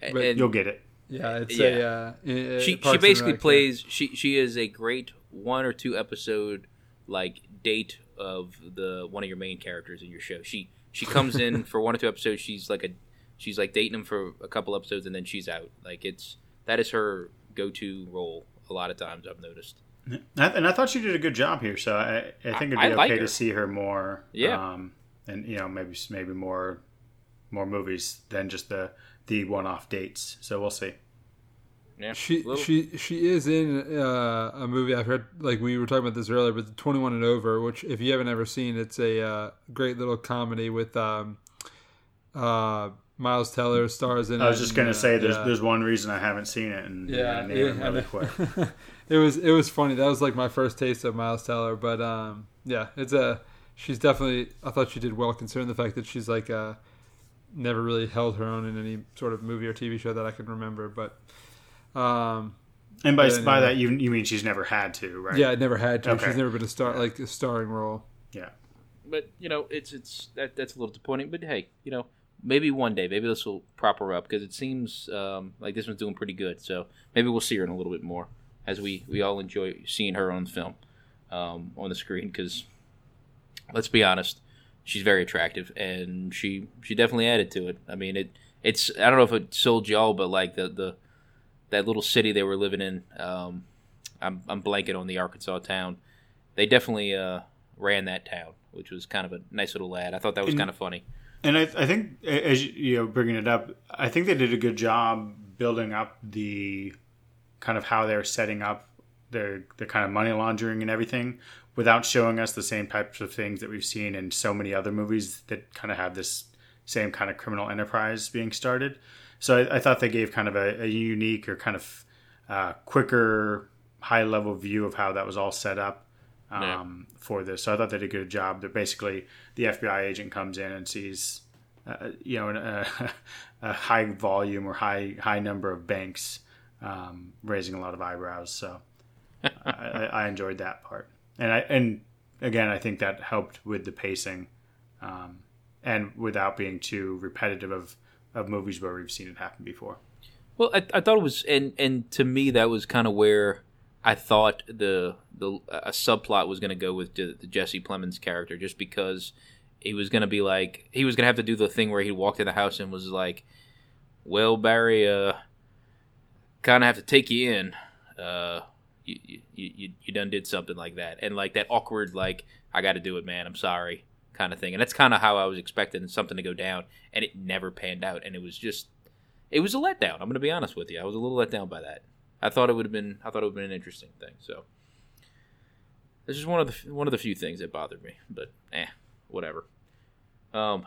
But and you'll get it. yeah, it's Yeah. a uh, she she basically Rec, plays she she is a great one or two episode like date of the one of your main characters in your show. She she comes in for one or two episodes. She's like a she's like dating him for a couple episodes and then she's out. Like it's that is her go to role a lot of times. I've noticed. And I thought she did a good job here, so I, I think it'd be I like okay her. to see her more. Yeah. Um, and you know maybe maybe more more movies than just the the one off dates. So we'll see. Yeah, She little- she she is in uh, a movie I've heard like we were talking about this earlier, but Twenty One and Over, which if you haven't ever seen, it's a uh, great little comedy with um, uh, Miles Teller stars in it. I was just gonna say there's yeah. there's one reason I haven't seen it, and yeah, yeah, name it yeah, really know. quick. it was it was funny. That was like my first taste of Miles Teller, but um, yeah, it's a she's definitely. I thought she did well considering the fact that she's like uh, never really held her own in any sort of movie or TV show that I can remember, but. Um, And by Yeah, by that you you mean she's never had to, right? Yeah, I never had to. Okay. She's never been a star like a starring role. Yeah. but you know it's it's that that's a little disappointing. But hey, you know maybe one day maybe this will prop her up because it seems um, like this one's doing pretty good. So maybe we'll see her in a little bit more as we we all enjoy seeing her on the film um, on the screen because let's be honest, she's very attractive and she she definitely added to it. I mean it it's I don't know if it sold y'all, but like the the that little city they were living in. Um, I'm I'm blanking on the Arkansas town. They definitely uh, ran that town, which was kind of a nice little lad. I thought that was kind of funny. And I, I think as you- know, bringing it up, I think they did a good job building up the kind of how they're setting up their the kind of money laundering and everything without showing us the same types of things that we've seen in so many other movies that kind of have this same kind of criminal enterprise being started. So I, I thought they gave kind of a, a unique or kind of uh, quicker, high level view of how that was all set up um, for this. So I thought they did a good job. That basically the FBI agent comes in and sees, uh, you know, a, a high volume or high high number of banks um, raising a lot of eyebrows. So I, I I enjoyed that part, and I and again I think that helped with the pacing, um, and without being too repetitive of of movies where we've seen it happen before. Well, I, I thought it was, and and to me that was kind of where I thought the the a subplot was going to go with the, the Jesse Plemons character, just because he was going to be like he was going to have to do the thing where he walked in the house and was like, "Well, Barry, uh, kind of have to take you in. Uh, you, you you you done did something like that, and like that awkward like I got to do it, man. I'm sorry." kind of thing and that's kind of how i was expecting something to go down and it never panned out and it was just it was a letdown. I'm going to be honest with you. I was a little let down by that. I thought it would have been. I thought it would have been an interesting thing. So this is one of the one of the few things that bothered me. But eh, whatever. Um,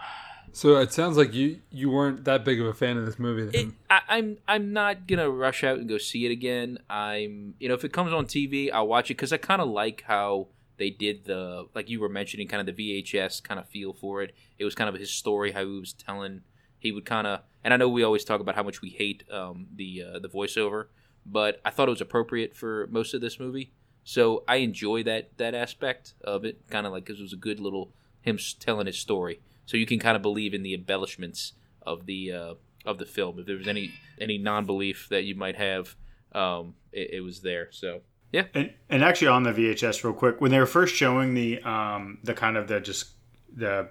So it sounds like you you weren't that big of a fan of this movie. it, Then. I, I'm I'm not gonna rush out and go see it again. I'm you know if it comes on TV, I'll watch it because I kind of like how they did the like you were mentioning kind of the VHS kind of feel for it. It was kind of his story how he was telling. He would kind of and I know we always talk about how much we hate um, the uh, the voiceover, but I thought it was appropriate for most of this movie. So I enjoy that that aspect of it, kind of like because it was a good little him telling his story. So you can kind of believe in the embellishments of the uh, of the film. If there was any any non belief that you might have, um, it, it was there. So yeah, And and actually on the VHS, real quick, when they were first showing the um the kind of the just the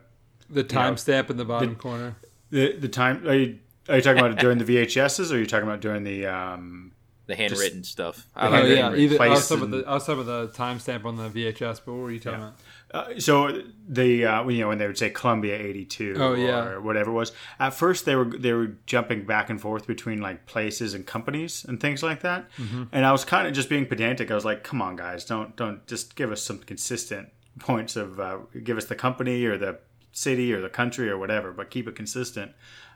The timestamp in the bottom the- corner. the the time are you, are you talking about during the VHSs or are you talking about during the um the handwritten stuff. I Oh like that. yeah, either I was replaced talking about the I was talking about the timestamp on the VHS. But what were you talking about? Uh, so the uh, you know when they would say Colombia eighty two Oh, yeah. or whatever it was at first they were they were jumping back and forth between like places and companies and things like that Mm-hmm. and I was kind of just being pedantic I was like come on guys don't don't just give us some consistent points of uh, give us the company or the city or the country or whatever but keep it consistent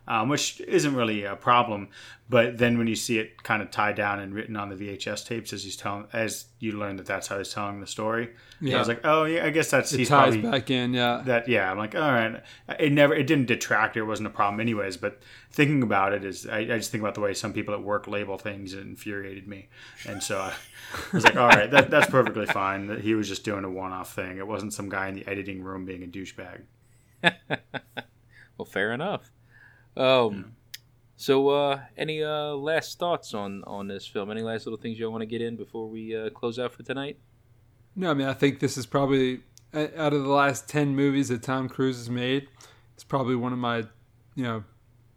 um, which isn't really a problem but then when you see it kind of tied down and written on the VHS tapes as he's telling as you learn that that's how he's telling the story yeah. I was like oh yeah I guess that's It he's ties probably back in. Yeah. that yeah i'm like all right it never it didn't detract it wasn't a problem anyways but thinking about it is i, I just think about the way some people at work label things it infuriated me and so i was like all right that, that's perfectly fine that he was just doing a one-off thing it wasn't some guy in the editing room being a douchebag Well, fair enough. Um, so uh, any uh, last thoughts on on this film? Any last little things you want to get in before we uh, close out for tonight? No, I mean I think this is probably out of the last ten movies that Tom Cruise has made, it's probably one of my, you know,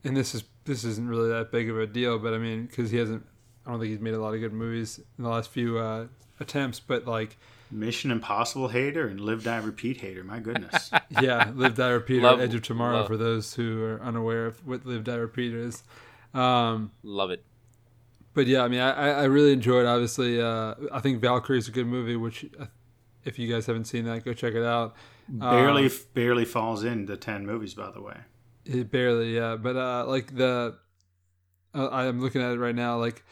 and this is this isn't really that big of a deal, but I mean because he hasn't, I don't think he's made a lot of good movies in the last few uh, attempts, but like mission impossible hater and live die repeat hater my goodness yeah, Live Die Repeat or Edge of Tomorrow love. for those who are unaware of what Live Die Repeat is. Um, Love it. but yeah, I mean, I, I I really enjoyed. Obviously, uh, I think Valkyrie is a good movie. Which, uh, if you guys haven't seen that, go check it out. barely Um, barely falls into 10 movies by the way It barely, yeah. But uh, like the, uh, I'm looking at it right now. Like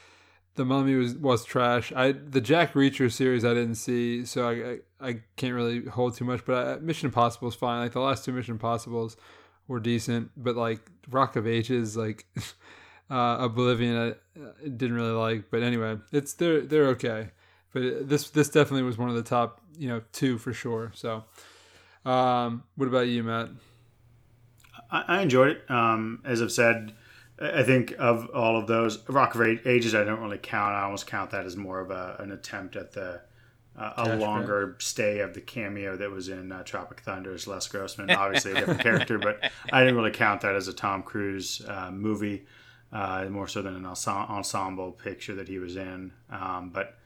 the Mummy was was trash. I the Jack Reacher series I didn't see, so I I, I can't really hold too much. But uh Mission Impossible is fine. Like the last two Mission Impossibles were decent, but like Rock of Ages, like uh, Oblivion, I, I didn't really like. But anyway, it's they're they're okay. But this this definitely was one of the top, you know, two for sure. So, um, what about you, Matt? I, I enjoyed it. Um, as I've said, I think of all of those, Rock of Ages, I don't really count. I almost count that as more of a, an attempt at the uh, a longer stay of the cameo that was in uh, Tropic Thunder as Les Grossman. Obviously, a different character, but I didn't really count that as a Tom Cruise uh, movie, uh, more so than an ensemble picture that he was in. Um, but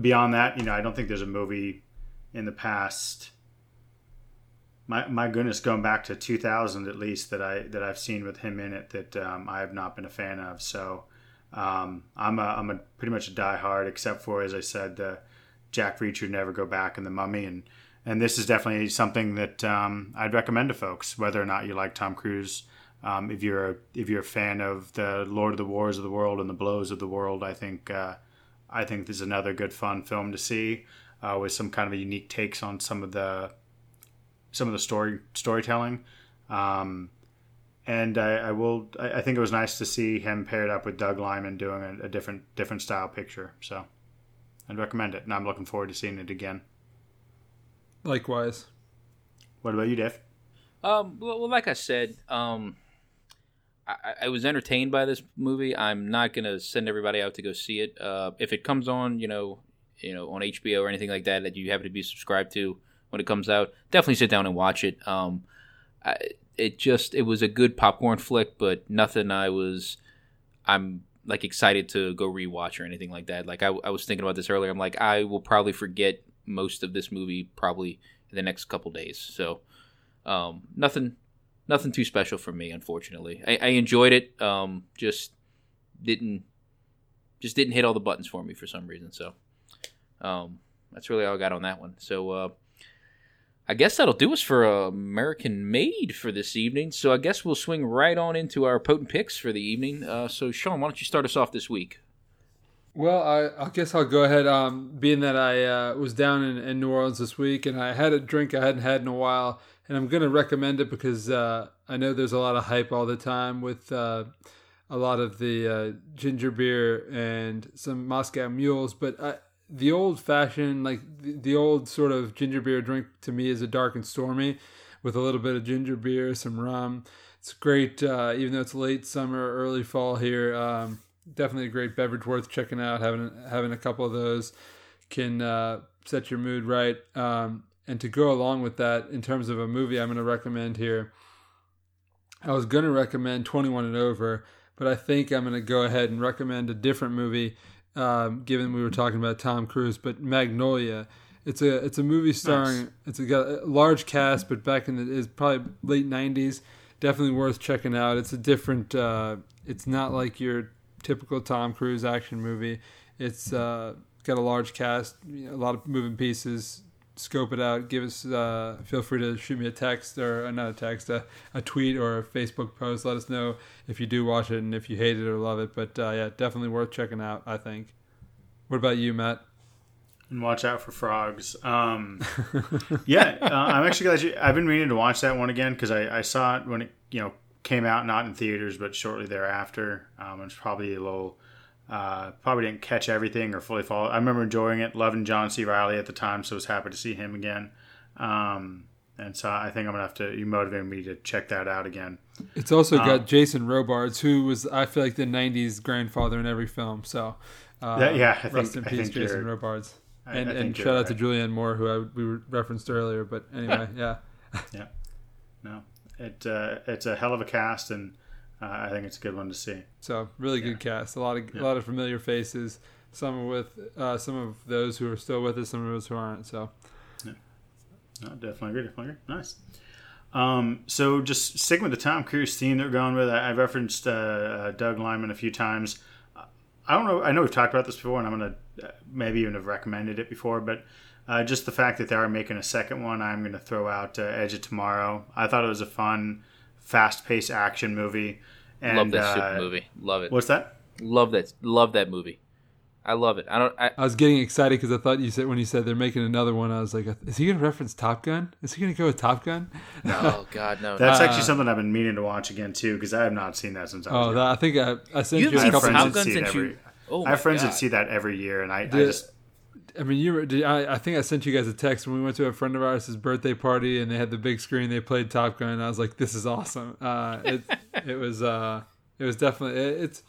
beyond that, you know, I don't think there's a movie in the past my my goodness, going back to 2000 at least that I that I've seen with him in it that um, I have not been a fan of. So um, I'm a I'm a pretty much a diehard, except for as I said, the Jack Reacher, Never Go Back, and the Mummy, and and this is definitely something that um, I'd recommend to folks, whether or not you like Tom Cruise. Um, if you're a, if you're a fan of the Lord of the Wars of the world and the Blows of the world, I think uh, I think this is another good fun film to see uh, with some kind of unique takes on some of the some of the story storytelling. Um, and I, I will. I, I think it was nice to see him paired up with Doug Liman doing a, a different different style picture. So I'd recommend it, and I'm looking forward to seeing it again. Likewise. What about you, Dave? Um, well, well, like I said, um, I, I was entertained by this movie. I'm not gonna send everybody out to go see it. Uh, if it comes on, you know, you know, on HBO or anything like that that you happen to be subscribed to when it comes out, definitely sit down and watch it. Um, I, it just it was a good popcorn flick, but nothing I was I'm like excited to go rewatch or anything like that. Like I, I was thinking about this earlier. I'm like I will probably forget most of this movie probably in the next couple days. So um, nothing nothing too special for me, unfortunately. I, I enjoyed it. Um, just didn't just didn't hit all the buttons for me for some reason. So um, that's really all I got on that one. So uh, I guess that'll do us for American Made for this evening. So I guess we'll swing right on into our potent picks for the evening. Uh, so Sean, why don't you start us off this week? Well, I, I guess I'll go ahead. Um, being that I uh, was down in, in New Orleans this week and I had a drink I hadn't had in a while, and I'm going to recommend it because uh, I know there's a lot of hype all the time with uh, a lot of the uh, ginger beer and some Moscow mules, but I, the old fashioned, like the, the old sort of ginger beer drink to me is a dark and stormy with a little bit of ginger beer, some rum. It's great, uh, even though it's late summer, early fall here. Um, definitely a great beverage worth checking out. Having having a couple of those can uh, set your mood right. Um, and to go along with that, in terms of a movie, I'm going to recommend here. I was going to recommend 21 and Over, but I think I'm going to go ahead and recommend a different movie. Um, given we were talking about Tom Cruise, but Magnolia. It's a it's a movie starring nice. it's a, got a large cast, but back in the is probably late '90s. Definitely worth checking out. It's a different. Uh, it's not like your typical Tom Cruise action movie. It's uh, got a large cast, a lot of moving pieces. Scope it out. Give us. Uh, feel free to shoot me a text or uh, not a text, a, a, tweet or a Facebook post. Let us know if you do watch it and if you hate it or love it. But uh, yeah, definitely worth checking out. I think. What about you, Matt? And watch out for frogs. Um, yeah, uh, I'm actually glad you. I've been meaning to watch that one again because I, I saw it when it you know came out, not in theaters, but shortly thereafter. Um, it's probably a little uh, probably didn't catch everything or fully follow. I remember enjoying it, loving John C. Reilly at the time, so I was happy to see him again. Um, and so I think I'm gonna have to. You motivated me to check that out again. It's also um, got Jason Robards, who was I feel like the '90s grandfather in every film. So uh, yeah, yeah, I rest think, in peace, Jason Robards. And, and shout out right. to Julianne Moore, who I, we referenced earlier. But anyway, yeah, yeah, no, it uh, it's a hell of a cast, and uh, I think it's a good one to see. So really good yeah. cast. A lot of yeah. a lot of familiar faces. Some with uh, some of those who are still with us, some of those who aren't. So yeah, no, definitely agree. Definitely agree. Nice. Um, so just sticking with the Tom Cruise theme that we're going with, I, referenced uh, uh, Doug Liman a few times. I don't know. I know we've talked about this before, and I'm gonna uh, maybe even have recommended it before, but. Uh, just the fact that they are making a second one, I'm going to throw out uh, Edge of Tomorrow. I thought it was a fun, fast-paced action movie. And, love that uh, movie. Love it. What's that? Love that. Love that movie. I love it. I don't. I, I was getting excited because I thought you said when you said they're making another one, I was like, is he going to reference Top Gun? Is he going to go with Top Gun? No, God, no. That's uh, actually something I've been meaning to watch again too because I have not seen that since I was. Oh, that, I think I, I sent you, you a couple Top Gun since every, you. Oh I have friends God. that see that every year, and I, I just I mean, you. Did, I, I think I sent you guys a text when we went to a friend of ours' birthday party, and they had the big screen. They played Top Gun, and I was like, "This is awesome." Uh, it it was uh, it was definitely it, it's.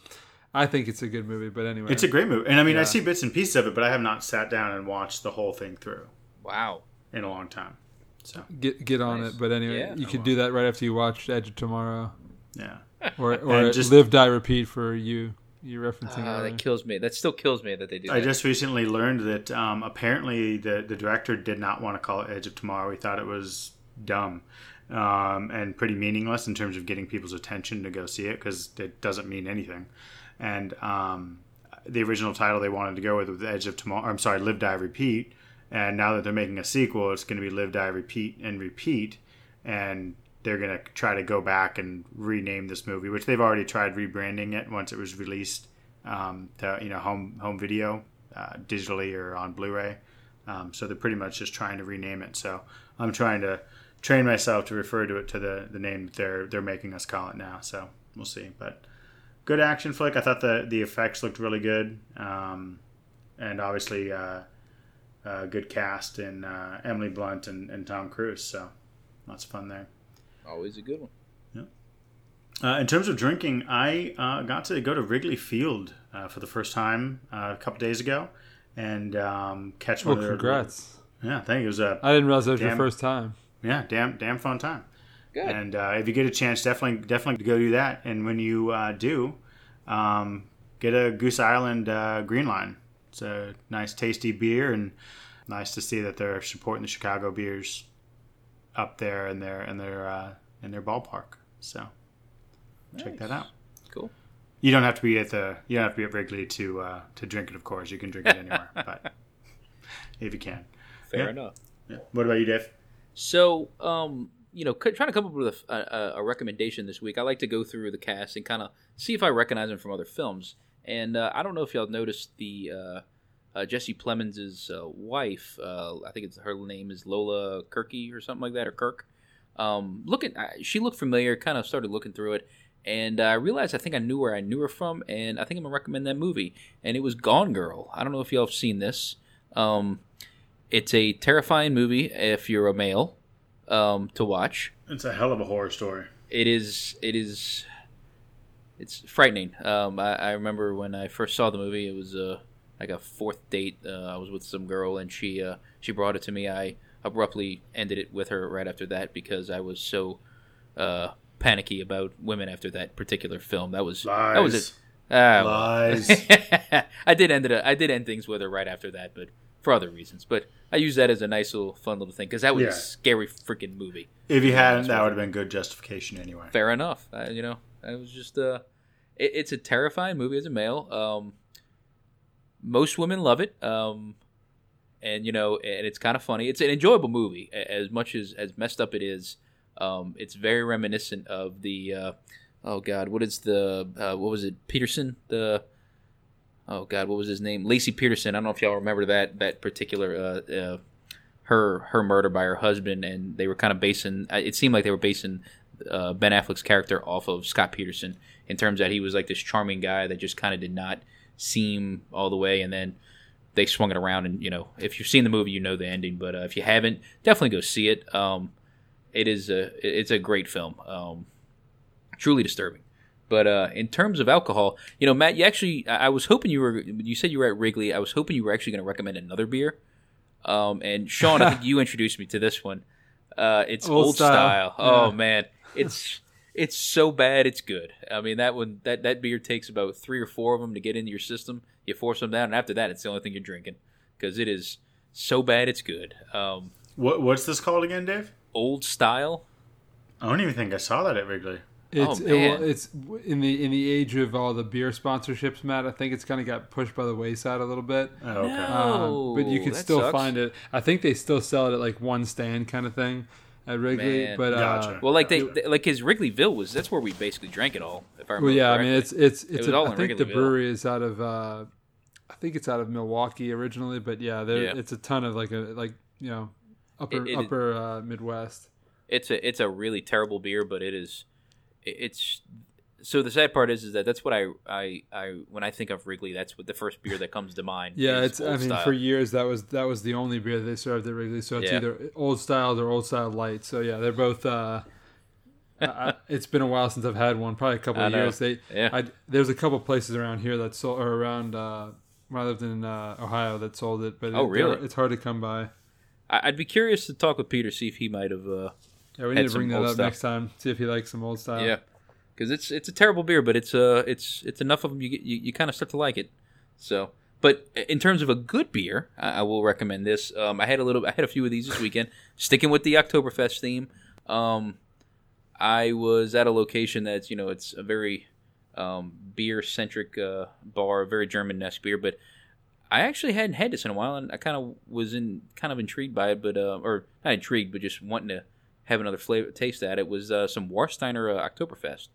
I think it's a good movie, but anyway, it's a great movie, and I mean, yeah. I see bits and pieces of it, but I have not sat down and watched the whole thing through. Wow, in a long time. So get get on nice. it, but anyway, yeah. you could do that right after you watch Edge of Tomorrow. Yeah, or or just live, die, repeat for you. You're referencing uh, that kills me. That still kills me that they do. I that. just recently learned that um, apparently the the director did not want to call it Edge of Tomorrow. He thought it was dumb um, and pretty meaningless in terms of getting people's attention to go see it because it doesn't mean anything. And um, the original title they wanted to go with was Edge of Tomorrow. I'm sorry, Live Die Repeat. And now that they're making a sequel, it's going to be Live Die Repeat and Repeat. And they're going to try to go back and rename this movie, which they've already tried rebranding it once it was released um, to you know home home video, uh, digitally or on Blu-ray. Um, so they're pretty much just trying to rename it. So I'm trying to train myself to refer to it to the, the name they're they're making us call it now. So we'll see. But good action flick. I thought the the effects looked really good, um, and obviously uh, uh, good cast in uh, Emily Blunt and, and Tom Cruise. So lots of fun there. Always a good one. Yeah. Uh, in terms of drinking, I uh, got to go to Wrigley Field uh, for the first time uh, a couple days ago and um, catch one Well, of their. congrats. Yeah, thank you. it was a I didn't realize that was your first time. yeah, damn, damn fun time. Good. And uh, if you get a chance, definitely, definitely go do that. And when you uh, do, um, get a Goose Island uh, Green Line. It's a nice, tasty beer, and nice to see that they're supporting the Chicago beers up there in their in their uh, in their ballpark. So check that out. Cool. You don't have to be at the you don't have to be at Wrigley to uh, to drink it. Of course, you can drink it anywhere, but if you can. Fair Yeah. enough. Yeah. What about you, Dave? So, um, you know, c- trying to come up with a, a, a recommendation this week, I like to go through the cast and kind of see if I recognize them from other films. And uh, I don't know if y'all noticed the uh, Jesse Plemons' uh, wife. Uh, I think it's her name is Lola Kirky or something like that, or Kirk. Um, looking, uh, she looked familiar. Kind of started looking through it, and I realized I think I knew where I knew her from, and I think I'm gonna recommend that movie. And it was Gone Girl. I don't know if y'all have seen this. Um, it's a terrifying movie if you're a male um, to watch. It's a hell of a horror story. It is. It is. It's frightening. Um, I, I remember when I first saw the movie. It was uh, like a fourth date. Uh, I was with some girl, and she uh, she brought it to me. I abruptly ended it with her right after that because I was so uh, panicky about women after that particular film. That was that was it. Ah, well. Lies. I did end it. I did end things with her right after that, but for other reasons. But I use that as a nice little fun little thing because that was Yeah. a scary freaking movie. If you hadn't, that would have been good justification anyway. Fair enough. Uh, you know, I was just uh, it, it's a terrifying movie as a male. Um, most women love it. Um, and you know, and it's kind of funny. It's an enjoyable movie as much as as messed up it is. Um, it's very reminiscent of the uh, oh god, what is the uh, what was it? Peterson the oh god, what was his name? Laci Peterson. I don't know if y'all remember that that particular uh, uh, her her murder by her husband, and they were kind of basing. It seemed like they were basing uh, Ben Affleck's character off of Scott Peterson in terms that he was like this charming guy that just kind of did not seem all the way, and then they swung it around. And you know, if you've seen the movie, you know the ending. But uh, if you haven't, definitely go see it. Um, it is a it's a great film. Um, truly disturbing. But uh, in terms of alcohol, you know, Matt, you actually, I was hoping you were, you said you were at Wrigley. I was hoping you were actually going to recommend another beer. Um, and Sean, I think you introduced me to this one. Uh, it's Old old, Style. style. Oh Yeah. man, it's it's so bad it's good. I mean that one that that beer takes about three or four of them to get into your system. You force them down, and after that, it's the only thing you're drinking because it is so bad it's good. Um, What, what's this called again, Dave? old style. I don't even think I saw that at Wrigley. It's Oh, it, man. it's in the in the age of all the beer sponsorships, Matt. I think it's kind of got pushed by the wayside a little bit. Oh, okay. No. Um, but you can still sucks. find it. I think they still sell it at like one stand kind of thing at Wrigley. Man. but uh, Gotcha. Well, like they, they- like his Wrigleyville was that's where we basically drank it all. If I remember well, yeah. I mean, it's it's it's. was a- all I think the brewery is out of. Uh, I think it's out of Milwaukee originally, but yeah, there Yeah. it's a ton of like a like you know upper It- it- upper uh, Midwest. it's a it's a really terrible beer, but it is it's so the sad part is is that that's what I I, I when I think of Wrigley, that's what the first beer that comes to mind. Yeah, it's. I mean, Style. for years that was that was the only beer they served at Wrigley. So it's Yeah. either old style or old style light. So yeah, they're both. Uh, I, it's been a while since I've had one. Probably a couple I of know. years. They. Yeah. I, there's a couple places around here that sold, or around uh, when I lived in uh, Ohio that sold it. But Oh, it- really? It's hard to come by. I, I'd be curious to talk with Peter see if he might have. Uh, Yeah, we need to bring that up stuff. next time. See if he likes some old style. yeah, because it's it's a terrible beer, but it's uh it's it's enough of them you get, you, you kind of start to like it. So, but in terms of a good beer, I, I will recommend this. Um, I had a little, I had a few of these this weekend. Sticking with the Oktoberfest theme, um, I was at a location that's you know it's a very um, beer centric uh, bar, very German esque beer, but I actually hadn't had this in a while, and I kind of was in kind of intrigued by it, but uh, or not intrigued, but just wanting to have another flavor taste at it was uh, some Warsteiner uh, Oktoberfest.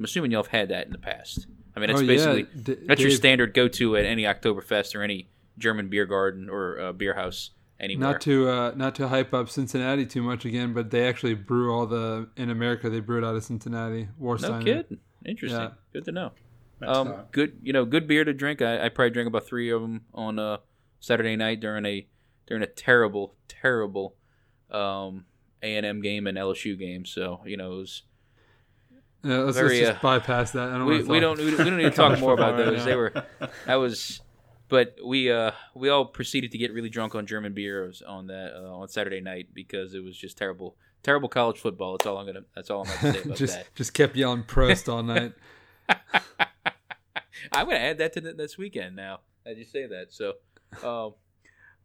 I'm assuming y'all have had that in the past. I mean, it's Oh, yeah. basically D- that's your standard go to at any Oktoberfest or any German beer garden or uh, beer house anywhere. Not to uh, not to hype up Cincinnati too much again, but they actually brew all the in America. They brew it out of Cincinnati. Warsteiner. no kidding. Interesting. Yeah. Good to know. Um, good. You know, good beer to drink. I, I probably drank about three of them on uh, Saturday night during a during a terrible, terrible um, A and M game and LSU game. So you know, it was Yeah, let's, Very, let's just uh, bypass that. I don't we, we don't we don't need to talk more about those. They were that was, but we uh we all proceeded to get really drunk on German beers on that uh, on Saturday night because it was just terrible terrible college football. That's all I'm gonna that's all I'm gonna say about just that. just kept yelling Prost all night. I'm gonna add that to the, this weekend now. As you say that, so, um,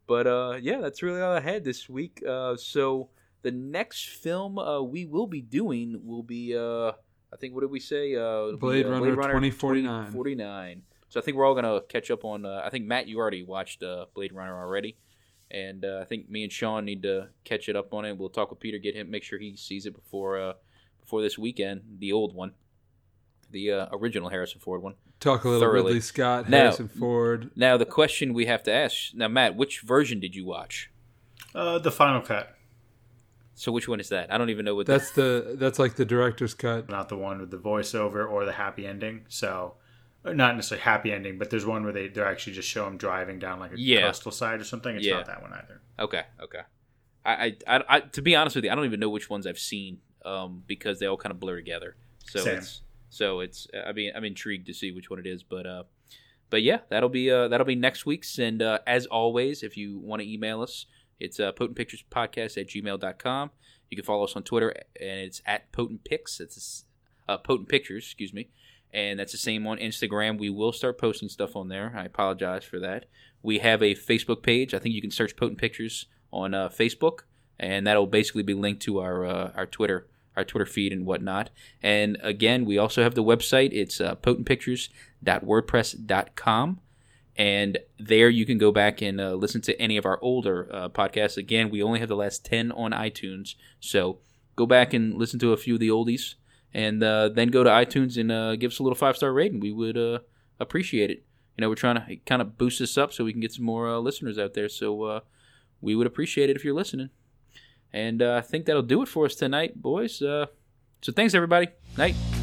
but uh, yeah, that's really all I had this week. Uh, so the next film uh, we will be doing will be uh, I think what did we say? Uh, it'll be, Blade uh, Runner 2049. 2049. So I think we're all gonna catch up on. Uh, I think Matt, you already watched uh, Blade Runner already, and uh, I think me and Sean need to catch it up on it. We'll talk with Peter, get him, make sure he sees it before uh, before this weekend, the old one, the uh, original Harrison Ford one. Talk a little Thoroughly. Ridley Scott, Now- Harrison Ford. Now the question we have to ask now, Matt, which version did you watch? Uh, the final cut, So which one is that? I don't even know what That's the that's like the director's cut. not the one with the voiceover or the happy ending. So, uh, not necessarily happy ending, but there's one where they they actually just show him driving down like a Yeah. coastal side or something. It's Yeah. not that one either. Okay, okay. I, I, I, I, to be honest with you, I don't even know which ones I've seen, um, because they all kind of blur together. So Same. it's, so it's, I mean, I'm intrigued to see which one it is, but, uh, but yeah, that'll be, uh, that'll be next week's. And, uh, as always, if you want to email us, it's, uh, potentpicturespodcast at gmail.com. You can follow us on Twitter and it's at potentpics. It's, uh, potent pictures, excuse me. And that's the same on Instagram. We will start posting stuff on there. I apologize for that. We have a Facebook page. I think you can search Potent Pictures on uh, Facebook, and that'll basically be linked to our uh, our Twitter our Twitter feed and whatnot. And again, we also have the website. It's uh, potentpictures.wordpress.com, and there you can go back and uh, listen to any of our older uh, podcasts. Again, we only have the last ten on iTunes, so go back and listen to a few of the oldies, and uh, then go to iTunes and uh, give us a little five star rating. We would uh, appreciate it. You know, we're trying to kind of boost this up so we can get some more uh, listeners out there. So we would appreciate it if you're listening. And I think that'll do it for us tonight, boys. So thanks, everybody. Night.